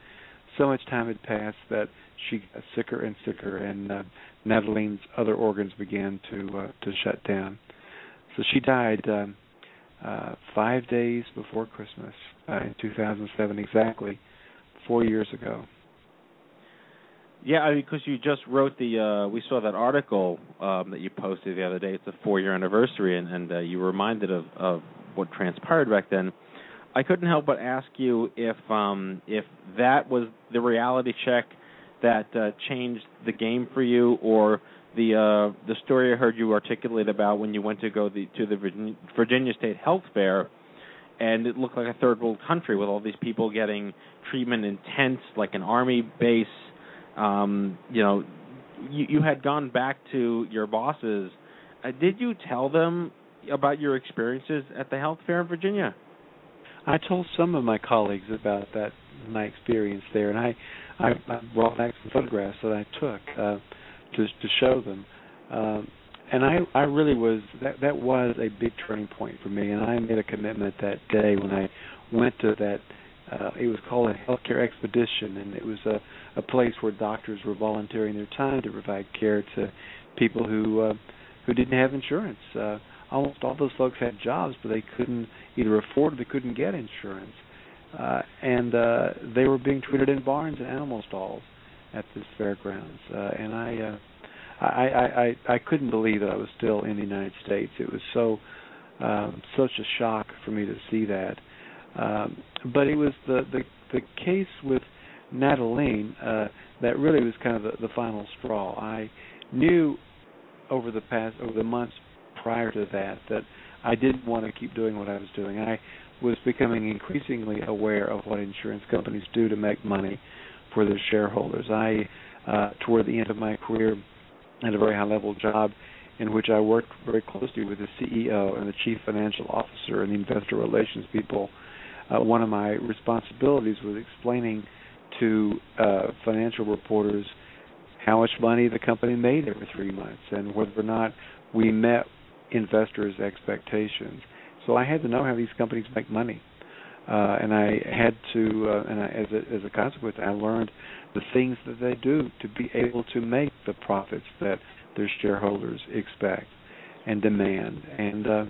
S12: so much time had passed that she got sicker and sicker, and uh, Nataline's other organs began to uh, to shut down. So she died um, uh, five days before Christmas uh, in 2007, exactly four years ago.
S7: Yeah, because you just wrote the. Uh, we saw that article um, that you posted the other day. It's a four-year anniversary, and, and uh, you were reminded of, of what transpired back then. I couldn't help but ask you if um, if that was the reality check that uh, changed the game for you, or the uh, the story I heard you articulate about when you went to go the, to the Virginia, Virginia State Health Fair, and it looked like a third world country with all these people getting treatment in tents, like an army base. Um, you know, you, you had gone back to your bosses. Uh, did you tell them about your experiences at the health fair in Virginia?
S12: I told some of my colleagues about that my experience there, and I I, I brought back some photographs that I took uh, to to show them. Um, and I I really was that that was a big turning point for me, and I made a commitment that day when I went to that. Uh, it was called a healthcare expedition, and it was a a place where doctors were volunteering their time to provide care to people who uh, who didn't have insurance. Uh, almost all those folks had jobs, but they couldn't either afford or they couldn't get insurance, uh, and uh, they were being treated in barns and animal stalls at this fairgrounds. Uh, and I, uh, I, I, I, I couldn't believe that I was still in the United States. It was so um, such a shock for me to see that. Um, but it was the the, the case with Nataline uh, that really was kind of the, the final straw. I knew over the past over the months prior to that that I didn't want to keep doing what I was doing. I was becoming increasingly aware of what insurance companies do to make money for their shareholders. I, uh, toward the end of my career, had a very high level job in which I worked very closely with the CEO and the chief financial officer and the investor relations people. Uh, one of my responsibilities was explaining to uh, financial reporters how much money the company made every three months and whether or not we met investors' expectations. So I had to know how these companies make money, uh, and I had to, uh, and I, as a, as a consequence, I learned the things that they do to be able to make the profits that their shareholders expect. and demand. And uh,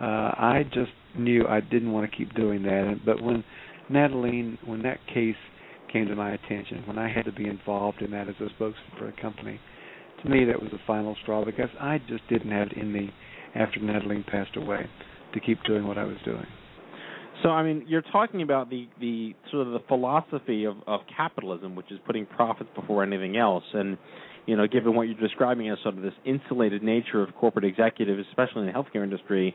S12: uh, I just knew I didn't want to keep doing that. But when Natalie, when that case came to my attention, when I had to be involved in that as a spokesman for a company, to me that was the final straw because I just didn't have it in me after Natalie passed away to keep doing what I was doing.
S7: So I mean, you're talking about the the sort of the philosophy of of capitalism, which is putting profits before anything else, and you know, given what you're describing as sort of this insulated nature of corporate executives, especially in the healthcare industry,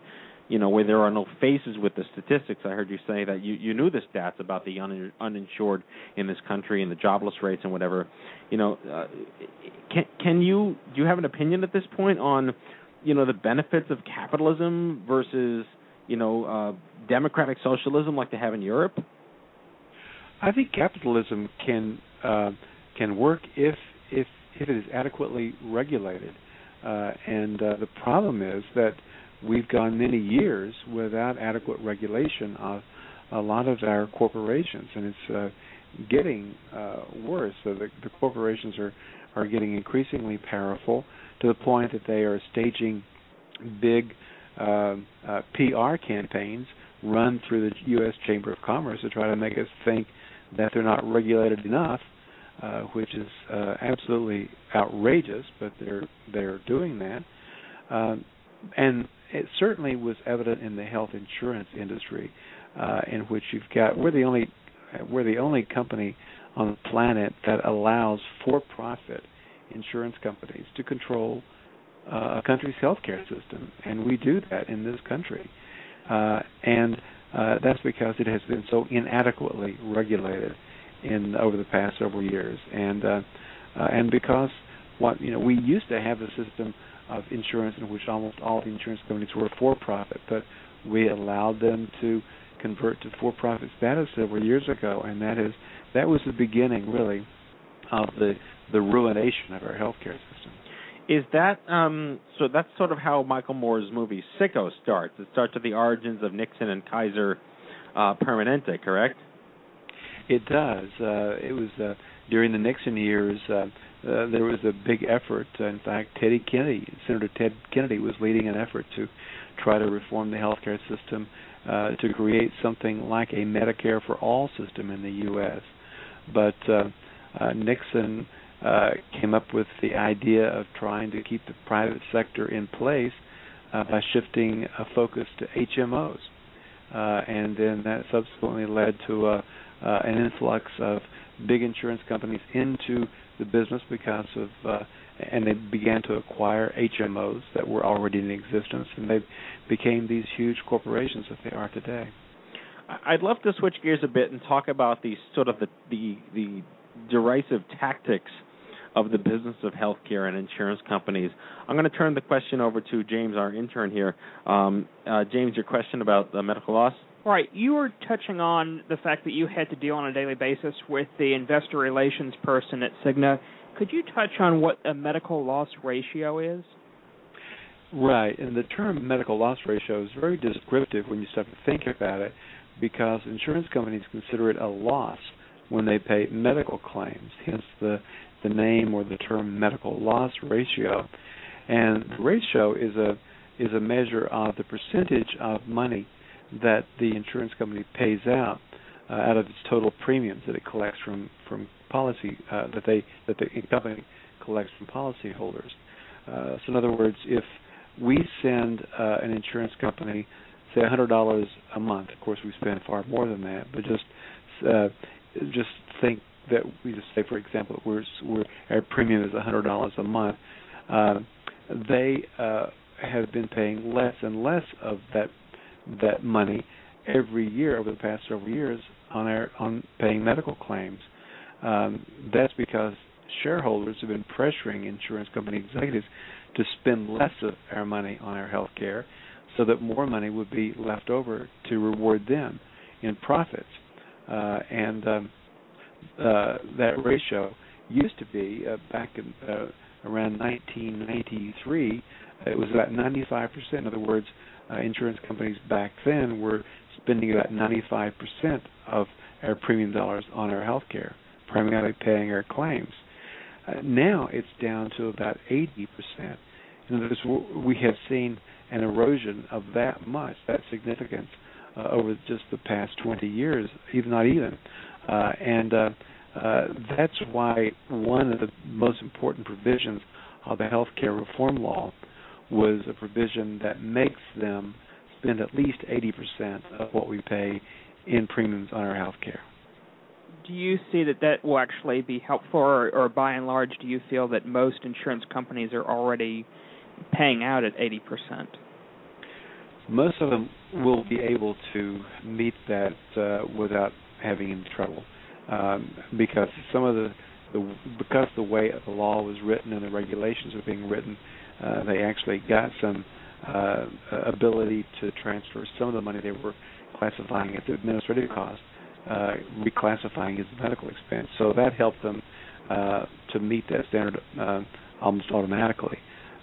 S7: you know, where there are no faces with the statistics. I heard you say that you you knew the stats about the un, uninsured in this country and the jobless rates and whatever. You know, uh, can can you do you have an opinion at this point on, you know, the benefits of capitalism versus you know, uh, democratic socialism like they have in Europe?
S12: I think capitalism can uh, can work if if if it is adequately regulated. Uh, and uh, the problem is that we've gone many years without adequate regulation of a lot of our corporations, and it's uh, getting uh, worse. So the, the corporations are are getting increasingly powerful to the point that they are staging big uh, uh, PR campaigns run through the U.S. Chamber of Commerce to try to make us think that they're not regulated enough, uh, which is uh, absolutely outrageous. But they're they're doing that, um, and it certainly was evident in the health insurance industry, uh, in which you've got we're the only we're the only company on the planet that allows for-profit insurance companies to control uh, a country's healthcare system, and we do that in this country, uh, and uh, that's because it has been so inadequately regulated in over the past several years, and uh, uh, and because what you know we used to have a system of insurance in which almost all the insurance companies were for profit, but we allowed them to convert to for profit status several years ago, and that is that was the beginning really of the the ruination of our healthcare system.
S7: Is that um so that's sort of how Michael Moore's movie Sicko starts. It starts with the origins of Nixon and Kaiser uh Permanente, correct?
S12: It does. Uh it was uh during the Nixon years uh, uh there was a big effort. Uh, in fact, Teddy Kennedy, Senator Ted Kennedy was leading an effort to try to reform the healthcare system uh to create something like a Medicare for all system in the US. But uh, uh Nixon uh, came up with the idea of trying to keep the private sector in place uh, by shifting a focus to HMOs, uh, and then that subsequently led to a, uh, an influx of big insurance companies into the business because of uh, and they began to acquire HMOs that were already in existence, and they became these huge corporations that they are today.
S7: I'd love to switch gears a bit and talk about the sort of the the, the derisive tactics of the business of healthcare and insurance companies. I'm going to turn the question over to James, our intern here. Um, uh, James, your question about the medical loss?
S13: Right. You were touching on the fact that you had to deal on a daily basis with the investor relations person at Cigna. Could you touch on what a medical loss ratio is?
S12: Right. And the term medical loss ratio is very descriptive when you start to think about it because insurance companies consider it a loss when they pay medical claims, hence the the name or the term medical loss ratio. And the ratio is a is a measure of the percentage of money that the insurance company pays out uh, out of its total premiums that it collects from from policy uh, that they that the company collects from policyholders. Uh, so in other words, if we send uh, an insurance company say $100 a month, of course we spend far more than that, but just uh, just think that we just say, for example, we're, we're our premium is a hundred dollars a month. Uh, they uh, have been paying less and less of that that money every year over the past several years on our on paying medical claims. Um, that's because shareholders have been pressuring insurance company executives to spend less of our money on our health care so that more money would be left over to reward them in profits. Uh, and um, uh, that ratio used to be uh, back in uh, around 1993. It was about 95%. In other words, uh, insurance companies back then were spending about 95% of our premium dollars on our health care, primarily paying our claims. Uh, now it's down to about 80%. In other words, we have seen an erosion of that much, that significance, uh, over just the past 20 years, even not even. Uh, and uh, uh, that's why one of the most important provisions of the health care reform law was a provision that makes them spend at least 80% of what we pay in premiums on our health care.
S13: Do you see that that will actually be helpful, or, or by and large, do you feel that most insurance companies are already paying out at 80%?
S12: Most of them will be able to meet that uh, without having any trouble, um, because some of the, the because the way the law was written and the regulations are being written, uh, they actually got some uh, ability to transfer some of the money they were classifying as administrative cost, uh, reclassifying as medical expense. So that helped them uh, to meet that standard uh, almost automatically.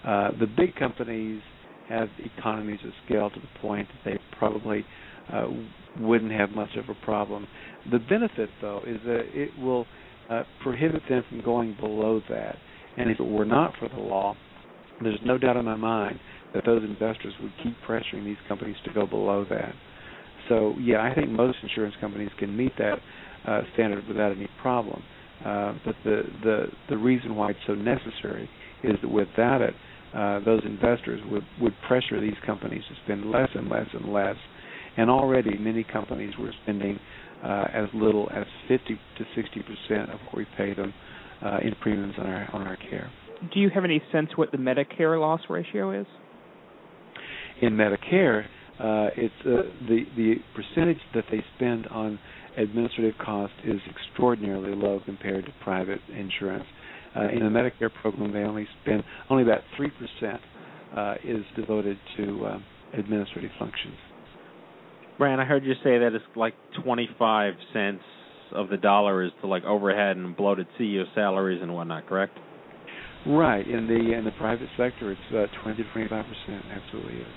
S12: Uh, the big companies have economies of scale to the point that they probably uh, wouldn't have much of a problem. The benefit, though, is that it will uh, prohibit them from going below that. And if it were not for the law, there's no doubt in my mind that those investors would keep pressuring these companies to go below that. So, yeah, I think most insurance companies can meet that uh, standard without any problem. Uh, but the, the the reason why it's so necessary is that without it, uh, those investors would, would pressure these companies to spend less and less and less. And already many companies were spending uh, as little as 50 to 60 percent of what we pay them uh, in premiums on our on our care.
S13: Do you have any sense what the Medicare loss ratio is?
S12: In Medicare, uh, it's uh, the the percentage that they spend on administrative cost is extraordinarily low compared to private insurance. Uh, in the Medicare program, they only spend only about three percent uh, is devoted to um, administrative functions.
S14: Brian, I heard you say that it's like 25 cents of the dollar is to like overhead and bloated CEO salaries and whatnot, correct?
S12: Right. In the in the private sector, it's uh, 20 to 25 percent. Absolutely is.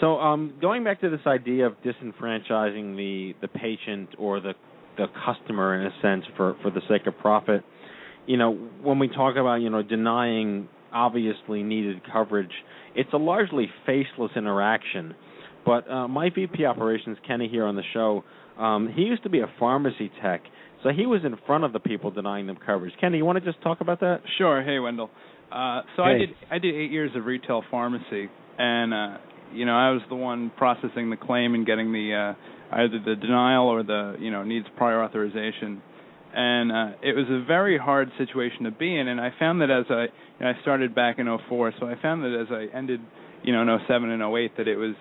S14: So, um, going back to this idea of disenfranchising the the patient or the the customer in a sense for for the sake of profit, you know, when we talk about, you know, denying obviously needed coverage, it's a largely faceless interaction. But uh, my VP operations, Kenny, here on the show, um, he used to be a pharmacy tech, so he was in front of the people denying them coverage. Kenny, you want to just talk about that?
S8: Sure. Hey, Wendell. Uh, so
S12: hey.
S8: I did I did eight years of retail pharmacy, and uh, you know I was the one processing the claim and getting the uh, either the denial or the you know needs prior authorization and uh, it was a very hard situation to be in. And I found that as I you know, I started back in '04, so I found that as I ended, you know, in '07 and '08, that it was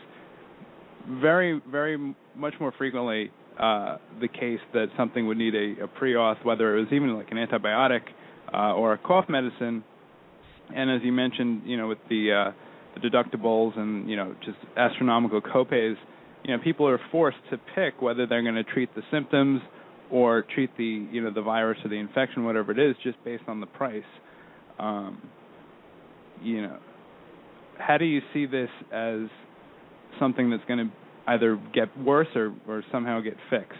S8: very, very much more frequently uh, the case that something would need a, a pre-auth, whether it was even like an antibiotic uh, or a cough medicine. And as you mentioned, you know, with the, uh, the deductibles and you know just astronomical copays, you know, people are forced to pick whether they're going to treat the symptoms or treat the you know the virus or the infection, whatever it is, just based on the price. Um, you know, how do you see this as something that's going to either get worse or or somehow get fixed?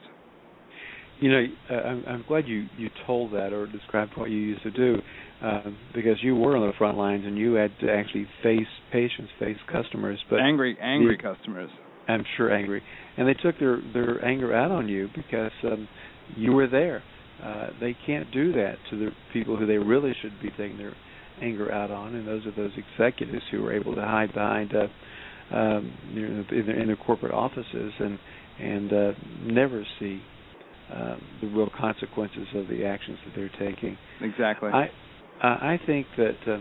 S12: You know, uh, I'm, I'm glad you you told that or described what you used to do, uh, because you were on the front lines and you had to actually face patients, face customers, but
S8: angry angry
S12: the,
S8: customers.
S12: I'm sure angry, and they took their their anger out on you because um, you were there. Uh, they can't do that to the people who they really should be taking their anger out on, and those are those executives who are able to hide behind uh, um, in, their, in their corporate offices and and uh, never see uh, the real consequences of the actions that they're taking.
S8: Exactly.
S12: I I think that uh,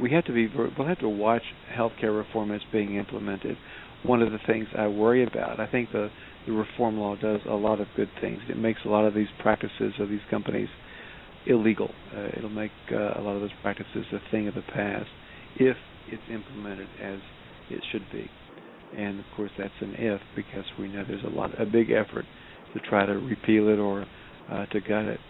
S12: we have to be we'll have to watch healthcare reform as being implemented. One of the things I worry about, I think the the reform law does a lot of good things. It makes a lot of these practices of these companies illegal. Uh, it'll make uh, a lot of those practices a thing of the past if it's implemented as it should be. And of course, that's an if because we know there's a lot, a big effort to try to repeal it or uh, to gut it.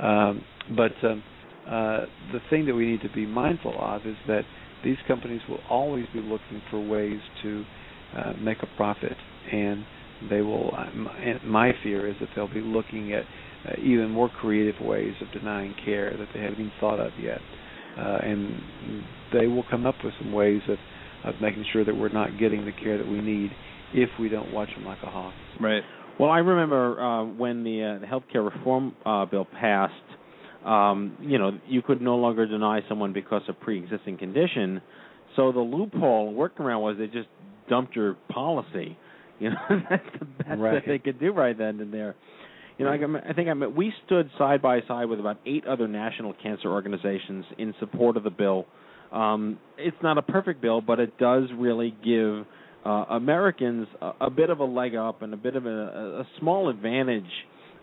S12: Um, but um, uh, the thing that we need to be mindful of is that these companies will always be looking for ways to uh, make a profit and they will. My fear is that they'll be looking at uh, even more creative ways of denying care that they haven't even thought of yet. uh, and they will come up with some ways of of making sure that we're not getting the care that we need if we don't watch them like a hawk.
S8: Right.
S7: Well, I remember uh, when the, uh, the healthcare reform uh, bill passed. Um, you know, you could no longer deny someone because of pre-existing condition. So the loophole workaround was they just dumped your policy. You know, that's the best
S12: Right.
S7: that they could do right then and there. You know, I, I think I mean, we stood side by side with about eight other national cancer organizations in support of the bill. Um, it's not a perfect bill, but it does really give uh, Americans a, a bit of a leg up and a bit of a, a small advantage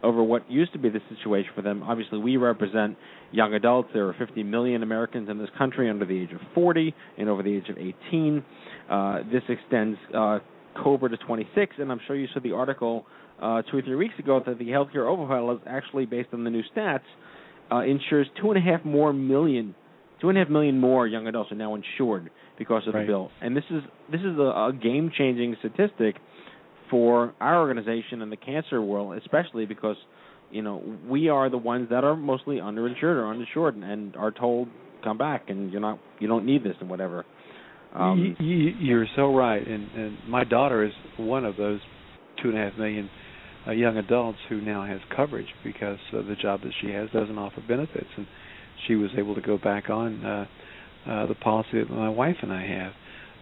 S7: over what used to be the situation for them. Obviously, we represent young adults. There are 50 million Americans in this country under the age of 40 and over the age of 18. Uh, this extends uh, Cobra to 26, and I'm sure you saw the article uh, two or three weeks ago that the healthcare overhaul is actually based on the new stats uh, insures two and a half more million, two and a half million more young adults are now insured because of
S12: Right.
S7: the bill. And this is this is a, a game changing statistic for our organization and the cancer world, especially because you know we are the ones that are mostly underinsured or uninsured and, and are told come back and you're not you don't need this and whatever. Um,
S12: you, you, you're so right, and, and my daughter is one of those two and a half million uh, young adults who now has coverage because uh, the job that she has doesn't offer benefits, and she was able to go back on uh, uh, the policy that my wife and I have.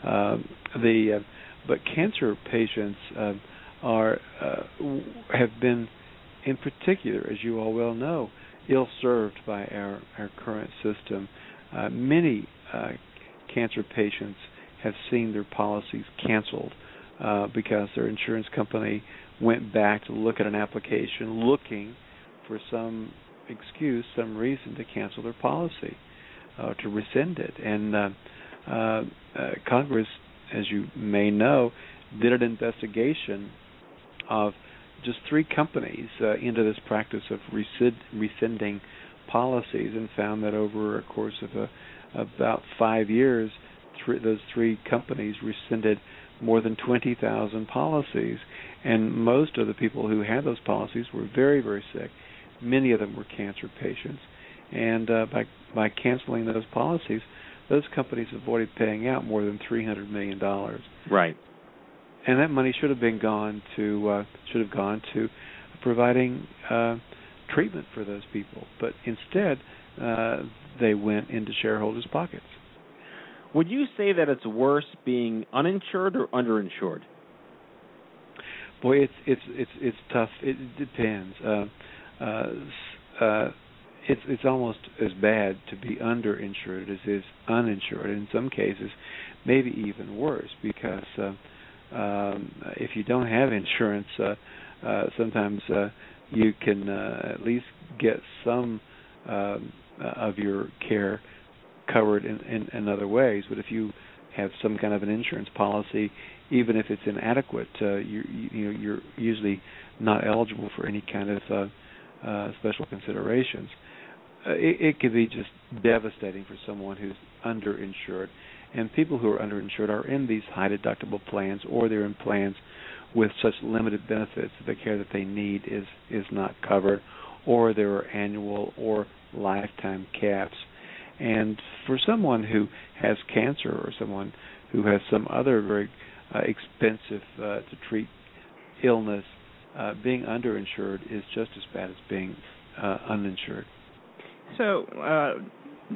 S12: Um, the uh, but cancer patients uh, are uh, have been, in particular, as you all well know, ill served by our our current system. Uh, many uh, cancer patients have seen their policies canceled uh, because their insurance company went back to look at an application looking for some excuse, some reason to cancel their policy, uh, to rescind it. And uh, uh, uh, Congress, as you may know, did an investigation of just three companies uh, into this practice of rescind, rescinding policies and found that over a course of a, about five years, three, those three companies rescinded more than 20,000 policies. And most of the people who had those policies were very, very sick. Many of them were cancer patients. And uh, by by canceling those policies, those companies avoided paying out more than 300 million dollars.
S7: right.
S12: And that money should have been gone to uh, should have gone to providing uh, treatment for those people. But instead, uh, they went into shareholders' pockets.
S7: Would you say that it's worse being uninsured or underinsured?
S12: Boy, it's it's it's it's tough. It depends. Uh, uh, uh, it's it's almost as bad to be underinsured as is uninsured. In some cases, maybe even worse because uh, um, if you don't have insurance, uh, uh, sometimes uh, you can uh, at least get some uh, of your care covered in, in, in other ways. But if you have some kind of an insurance policy, even if it's inadequate, uh, you, you you're usually not eligible for any kind of uh, uh, special considerations. Uh, it, it could be just devastating for someone who's underinsured, and people who are underinsured are in these high deductible plans, or they're in plans with such limited benefits that the care that they need is is not covered, or there are annual or lifetime caps. And for someone who has cancer or someone who has some other very uh, expensive uh, to treat illness, uh, being underinsured is just as bad as being uh, uninsured.
S13: So, uh,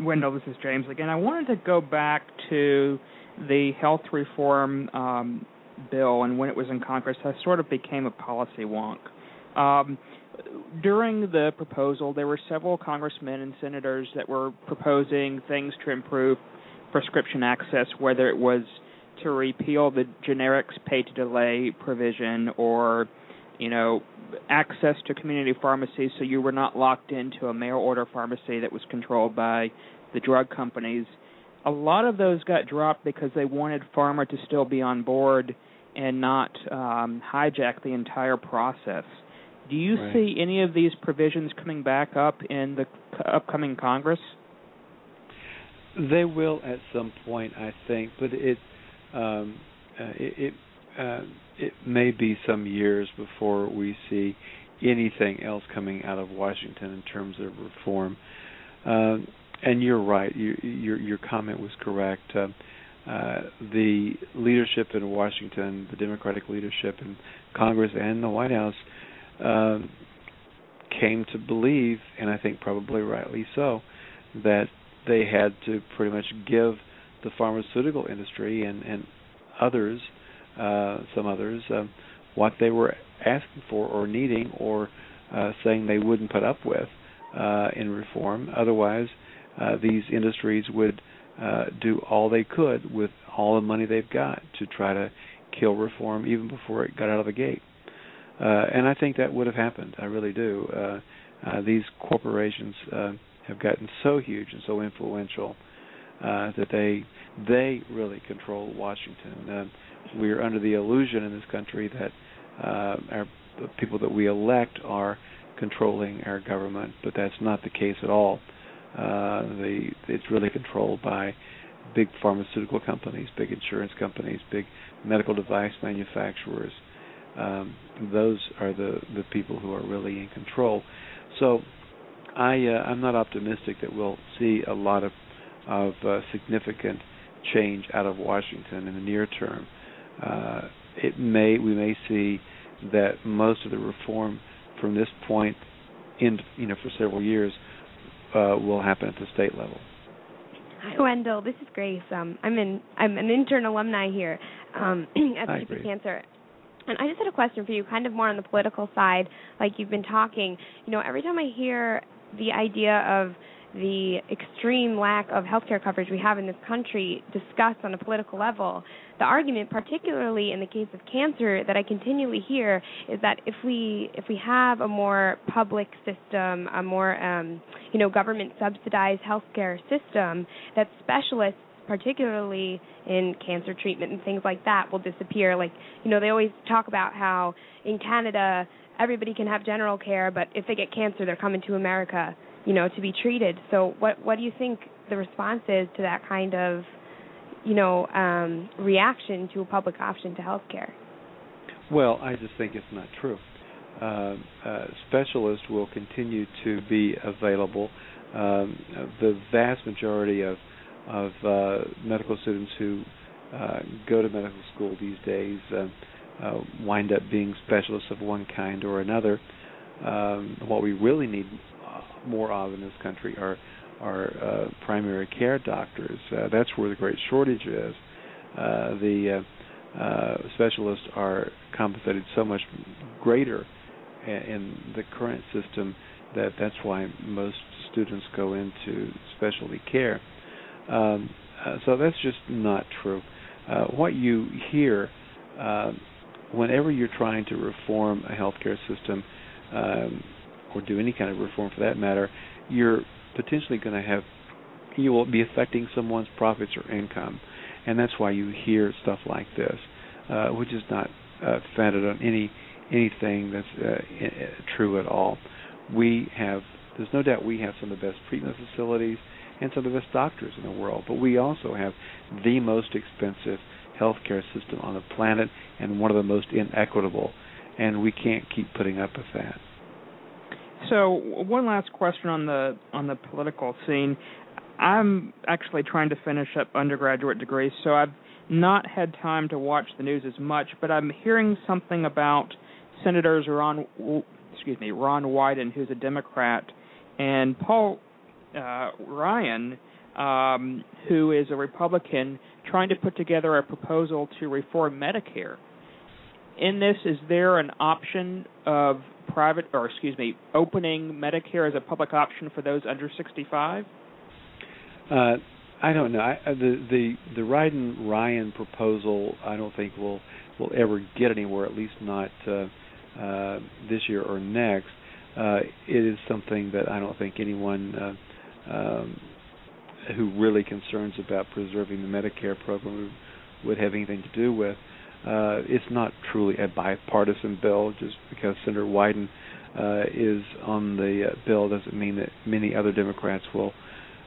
S13: Wendell, this is James again. I wanted to go back to the health reform um, bill and when it was in Congress. I sort of became a policy wonk. Um, during the proposal, there were several congressmen and senators that were proposing things to improve prescription access, whether it was to repeal the generics pay to delay provision or you know access to community pharmacies so you were not locked into a mail order pharmacy that was controlled by the drug companies. A lot of those got dropped because they wanted pharma to still be on board and not um, hijack the entire process. Do you
S12: Right.
S13: see any of these provisions coming back up in the c- upcoming congress?
S12: They will at some point, I think, but it um, uh, it it, uh, it may be some years before we see anything else coming out of Washington in terms of reform. Um, and you're right. You, your your comment was correct. Uh, uh, the leadership in Washington, the Democratic leadership in Congress and the White House, uh, came to believe, and I think probably rightly so, that they had to pretty much give the pharmaceutical industry and, and others, uh, some others, um, what they were asking for or needing or uh, saying they wouldn't put up with uh, in reform. Otherwise, uh, these industries would do all they could with all the money they've got to try to kill reform even before it got out of the gate. And I think that would have happened. I really do. These corporations have gotten so huge and so influential that they they really control Washington. Uh, we're under the illusion in this country that uh, our the people that we elect are controlling our government, but that's not the case at all. Uh, the it's really controlled by big pharmaceutical companies, big insurance companies, big medical device manufacturers. Um, those are the the people who are really in control. So I uh, I'm not optimistic that we'll see a lot of of uh, significant change out of Washington in the near term. Uh, it may we may see that most of the reform from this point in you know for several years uh, will happen at the state level.
S9: Hi, Wendell. This is Grace. Um, I'm in. I'm an intern alumni here um, at
S12: Hi, Grace.
S9: Cancer. And I just had a question for you, kind of more on the political side, like you've been talking. You know, every time I hear the idea of the extreme lack of healthcare coverage we have in this country discussed on a political level, the argument, particularly in the case of cancer, that I continually hear is that if we if we have a more public system, a more um, you know government subsidized healthcare system, that specialists particularly in cancer treatment and things like that will disappear. Like you know they always talk about how in Canada everybody can have general care but if they get cancer they're coming to America you know to be treated. So what what do you think the response is to that kind of you know um reaction to a public option to healthcare
S12: Well, I just think it's not true. Uh, uh, specialists will continue to be available. Um, the vast majority of of uh, medical students who uh, go to medical school these days uh, uh, wind up being specialists of one kind or another. Um, what we really need more of in this country are are uh, primary care doctors. Uh, that's where the great shortage is. Uh, the uh, uh, specialists are compensated so much greater in the current system that that's why most students go into specialty care. Um, uh, so that's just not true. What you hear uh, whenever you're trying to reform a healthcare system, um, or do any kind of reform for that matter, you're potentially going to have you will be affecting someone's profits or income, and that's why you hear stuff like this, uh, which is not uh, founded on any anything that's uh, i- i- true at all. We have there's no doubt we have some of the best treatment facilities and some of the best doctors in the world, but we also have the most expensive healthcare system on the planet and one of the most inequitable, and we can't keep putting up with that.
S13: So one last question on the on the political scene. I'm actually trying to finish up undergraduate degrees, so I've not had time to watch the news as much. But I'm hearing something about Senators Ron, excuse me, Ron Wyden, who's a Democrat, and Paul uh, Ryan, um, who is a Republican, trying to put together a proposal to reform Medicare. In this, is there an option of private, or excuse me, opening Medicare as a public option for those under 65?
S12: Uh, I don't know. I, uh, the the the Wyden Ryan proposal, I don't think will will ever get anywhere. At least not uh, uh, this year or next. Uh, it is something that I don't think anyone uh, um, who really concerns about preserving the Medicare program would have anything to do with. Uh, it's not truly a bipartisan bill. Just because Senator Wyden uh, is on the uh, bill doesn't mean that many other Democrats will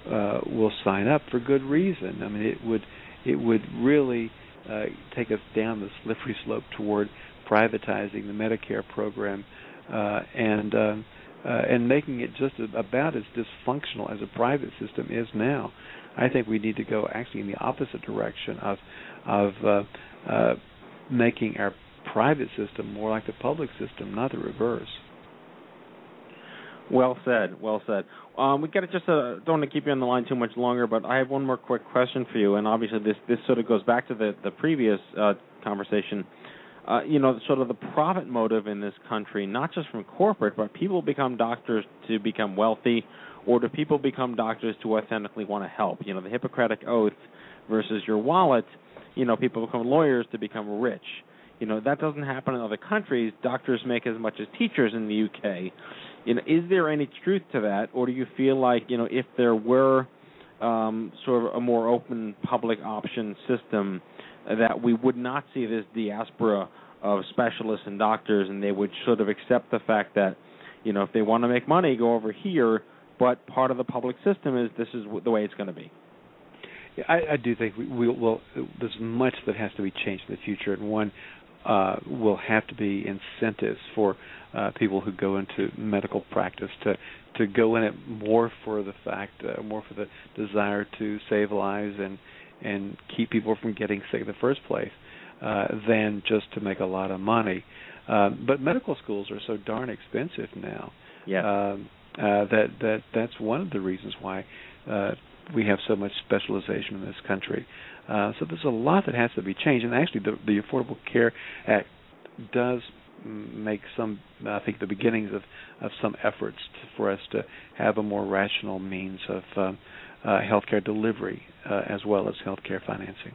S12: uh, will sign up for good reason. I mean, it would it would really uh, take us down the slippery slope toward privatizing the Medicare program, uh, and um, uh, and making it just about as dysfunctional as a private system is now. I think we need to go actually in the opposite direction of of uh, uh, making our private system more like the public system, not the reverse.
S7: Well said. Well said. Um, we got to just uh, don't want to keep you on the line too much longer, but I have one more quick question for you, and obviously this this sort of goes back to the the previous uh, conversation. Uh, you know, sort of the profit motive in this country, not just from corporate, but people become doctors to become wealthy, or do people become doctors to authentically want to help? You know, the Hippocratic oath versus your wallet. You know, people become lawyers to become rich. You know, that doesn't happen in other countries. Doctors make as much as teachers in the UK you know, is there any truth to that, or do you feel like you know if there were um, sort of a more open public option system, that we would not see this diaspora of specialists and doctors, and they would sort of accept the fact that you know if they want to make money, go over here, but part of the public system is this is the way it's going to be.
S12: I, I do think we, we will. There's much that has to be changed in the future, and one uh, will have to be incentives for uh, people who go into medical practice to to go in it more for the fact, uh, more for the desire to save lives and and keep people from getting sick in the first place, uh, than just to make a lot of money. Uh, but medical schools are so darn expensive now.
S7: Yeah.
S12: Um, uh, that that that's one of the reasons why uh, we have so much specialization in this country. Uh, so there's a lot that has to be changed, and actually, the, the Affordable Care Act does make some, I think, the beginnings of of some efforts to, for us to have a more rational means of um, uh, healthcare delivery uh, as well as healthcare financing.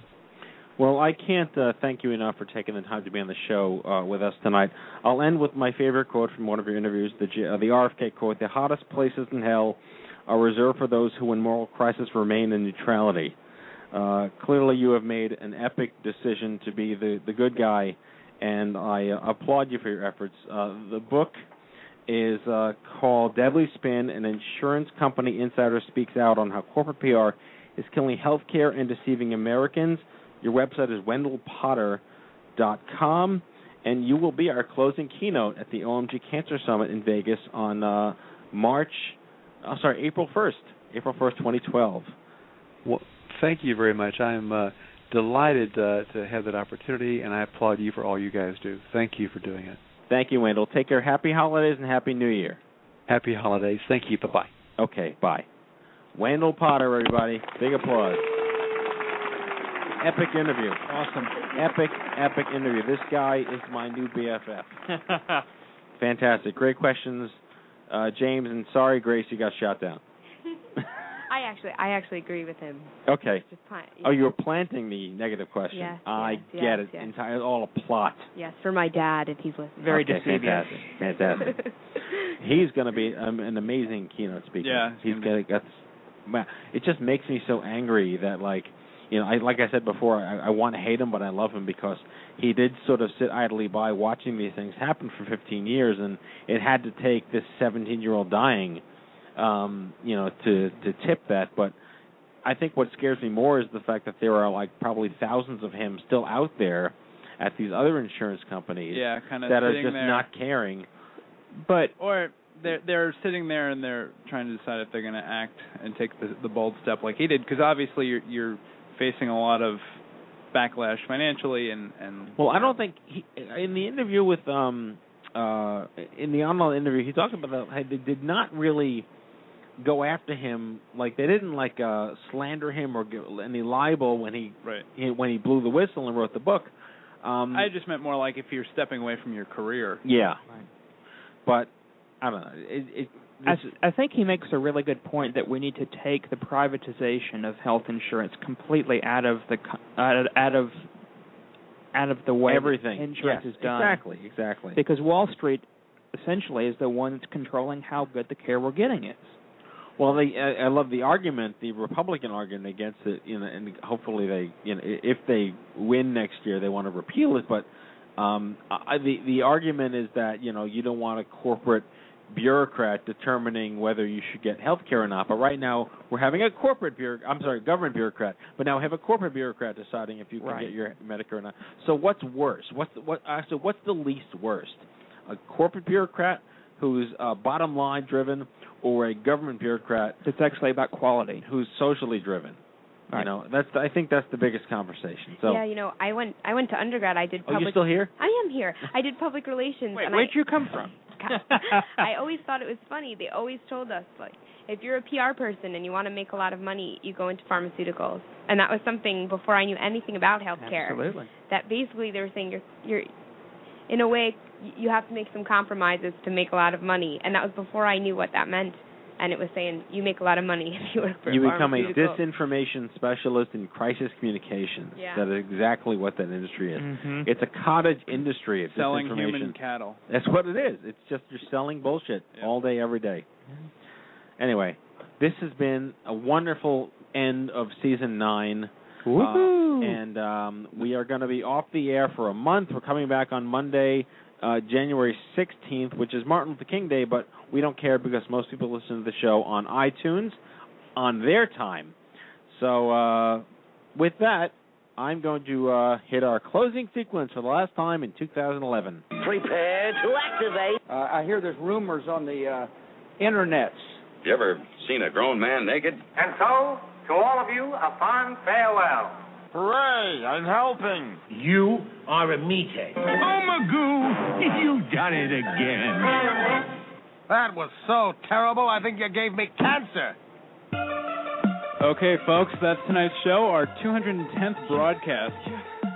S7: Well, I can't uh, thank you enough for taking the time to be on the show uh, with us tonight. I'll end with my favorite quote from one of your interviews, the uh, the RFK quote: "The hottest places in hell are reserved for those who, in moral crisis, remain in neutrality." Uh, clearly, you have made an epic decision to be the the good guy, and I uh, applaud you for your efforts. Uh, the book is called Deadly Spin: An Insurance Company Insider Speaks Out on How Corporate PR is Killing Healthcare and Deceiving Americans. Your website is wendellpotter.com, and you will be our closing keynote at the OMG Cancer Summit in Vegas on uh, March, oh, sorry, April 1st, April 1st, 2012.
S12: Well, thank you very much. I'm uh, delighted uh, to have that opportunity, and I applaud you for all you guys do. Thank you for doing it.
S7: Thank you, Wendell. Take care. Happy holidays and Happy New Year.
S12: Happy holidays. Thank you. Bye bye.
S7: Okay, bye. Wendell Potter, everybody. Big applause. Epic interview.
S8: Awesome.
S7: Epic, epic interview. This guy is my new BFF. Fantastic. Great questions, uh, James. And sorry, Grace, you got shot down.
S9: I actually, I actually agree with him.
S7: Okay.
S9: Just plant,
S7: Oh, you were planting the negative question.
S9: Yes,
S7: I
S9: yes,
S7: get
S9: yes,
S7: it.
S9: yes.
S7: Entire, all a plot.
S9: Yes, for my dad, if he's listening.
S13: Very
S7: okay,
S13: deceiving.
S7: Fantastic. Fantastic. He's going to be um, an amazing keynote speaker.
S8: Yeah,
S7: he's
S8: he's
S7: going to get. Man, it just makes me so angry that like, you know, I like I said before, I, I want to hate him, but I love him because he did sort of sit idly by watching these things happen for 15 years, and it had to take this 17-year-old dying, um, you know, to to tip that. But I think what scares me more is the fact that there are like probably thousands of him still out there at these other insurance companies
S8: Yeah, kind of
S7: that are just
S8: there.
S7: not caring.
S8: But or they're they're sitting there and they're trying to decide if they're going to act and take the the bold step like he did because obviously you're you're facing a lot of backlash financially and and
S7: Well, I don't think he, in the interview with um uh in the online interview he talked about that how they did not really go after him like they didn't like uh slander him or give any libel when he,
S8: right.
S7: he when he blew the whistle and wrote the book. Um
S8: I just meant more like if you're stepping away from your career.
S7: yeah. But I don't know. It, it
S13: I, I think he makes a really good point that we need to take the privatization of health insurance completely out of the of out of, out of the way
S7: everything
S13: insurance
S7: yes,
S13: is done.
S7: Exactly, exactly.
S13: Because Wall Street essentially is the one that's controlling how good the care we're getting is.
S7: Well, they, I, I love the argument, the Republican argument against it. You know, and hopefully they, you know, if they win next year, they want to repeal it. But um, I, the the argument is that you know you don't want a corporate bureaucrat determining whether you should get health care or not. But right now we're having a corporate bureau. I'm sorry, government bureaucrat. But now we have a corporate bureaucrat deciding if you can
S13: Right.
S7: get your Medicare or not. So what's worse? What's the, what? Actually, what's the least worst? A corporate bureaucrat who's uh, bottom line driven or a government bureaucrat
S13: that's actually about quality.
S7: who's socially driven. You know, that's I think that's the biggest conversation. So
S9: yeah, you know, I went I went to undergrad. I did
S7: Oh,
S9: public.
S7: you're still here?
S9: I am here. I did public relations.
S13: Wait,
S9: and
S13: where'd
S9: I,
S13: you come from?
S9: I always thought it was funny. They always told us like if you're a PR person and you want to make a lot of money, you go into pharmaceuticals. And that was something before I knew anything about healthcare.
S13: Absolutely.
S9: That basically they were saying you're you're in a way you have to make some compromises to make a lot of money. And that was before I knew what that meant. And it was saying you make a lot of money if you work for
S7: you become a disinformation specialist in crisis communications.
S9: Yeah.
S7: That is exactly what that industry is.
S8: Mhm.
S7: It's a cottage industry of
S8: Selling
S7: disinformation.
S8: human cattle.
S7: That's what it is. It's just you're selling bullshit all day, every day. Anyway, this has been a wonderful end of season nine.
S13: Woohoo!
S7: Uh, and um, we are going to be off the air for a month. We're coming back on Monday, uh, January 16th, which is Martin Luther King Day, but we don't care because most people listen to the show on iTunes on their time. So, uh, with that, I'm going to uh, hit our closing sequence for the last time in 2011.
S15: Prepare to activate.
S16: Uh, I hear there's rumors on the uh, internets.
S11: You ever seen a grown man naked?
S17: And so, to all of you, a fond farewell.
S4: Hooray, I'm helping.
S15: You are a meathead.
S4: Oh, Magoo, you've done it again. That was so terrible, I think you gave me cancer.
S8: Okay, folks, that's tonight's show, our 210th broadcast.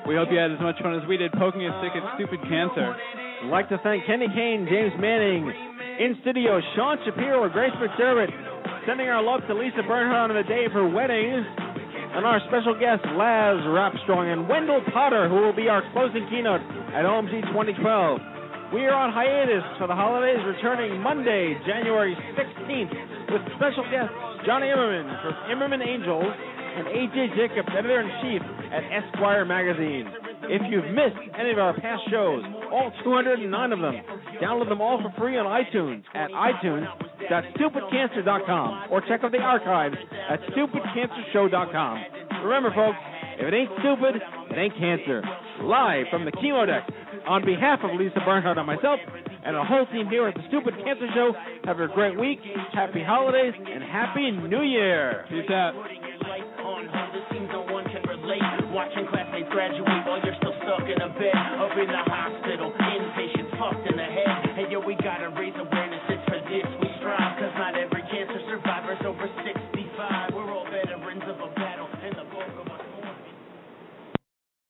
S8: We hope you had as much fun as we did poking a stick at stupid cancer.
S18: I'd like to thank Kenny Kane, James Manning, in studio, Sean Shapiro, Grace McDermott, sending our love to Lisa Bernhardt on the day of her wedding, and our special guest, Laz Rapstrong, and Wendell Potter, who will be our closing keynote at OMG 2012. We are on hiatus for the holidays, returning Monday, January 16th, with special guests Jonny Imerman from Imerman Angels and AJ Jacobs, editor-in-chief at Esquire Magazine. If you've missed any of our past shows, all 209 of them, download them all for free on iTunes at itunes.stupidcancer.com or check out the archives at stupidcancershow.com. Remember, folks, if it ain't stupid, it ain't cancer. Live from the chemo deck, on behalf of Lisa Bernhardt and myself, and the whole team here at the Stupid Cancer Show, have a great week, happy holidays, and happy New Year.
S8: Peace out.
S15: Watching classmates graduate while you're still stuck in a bed. Up in the hospital, inpatient, fucked in the head. Hey yo, we gotta raise awareness.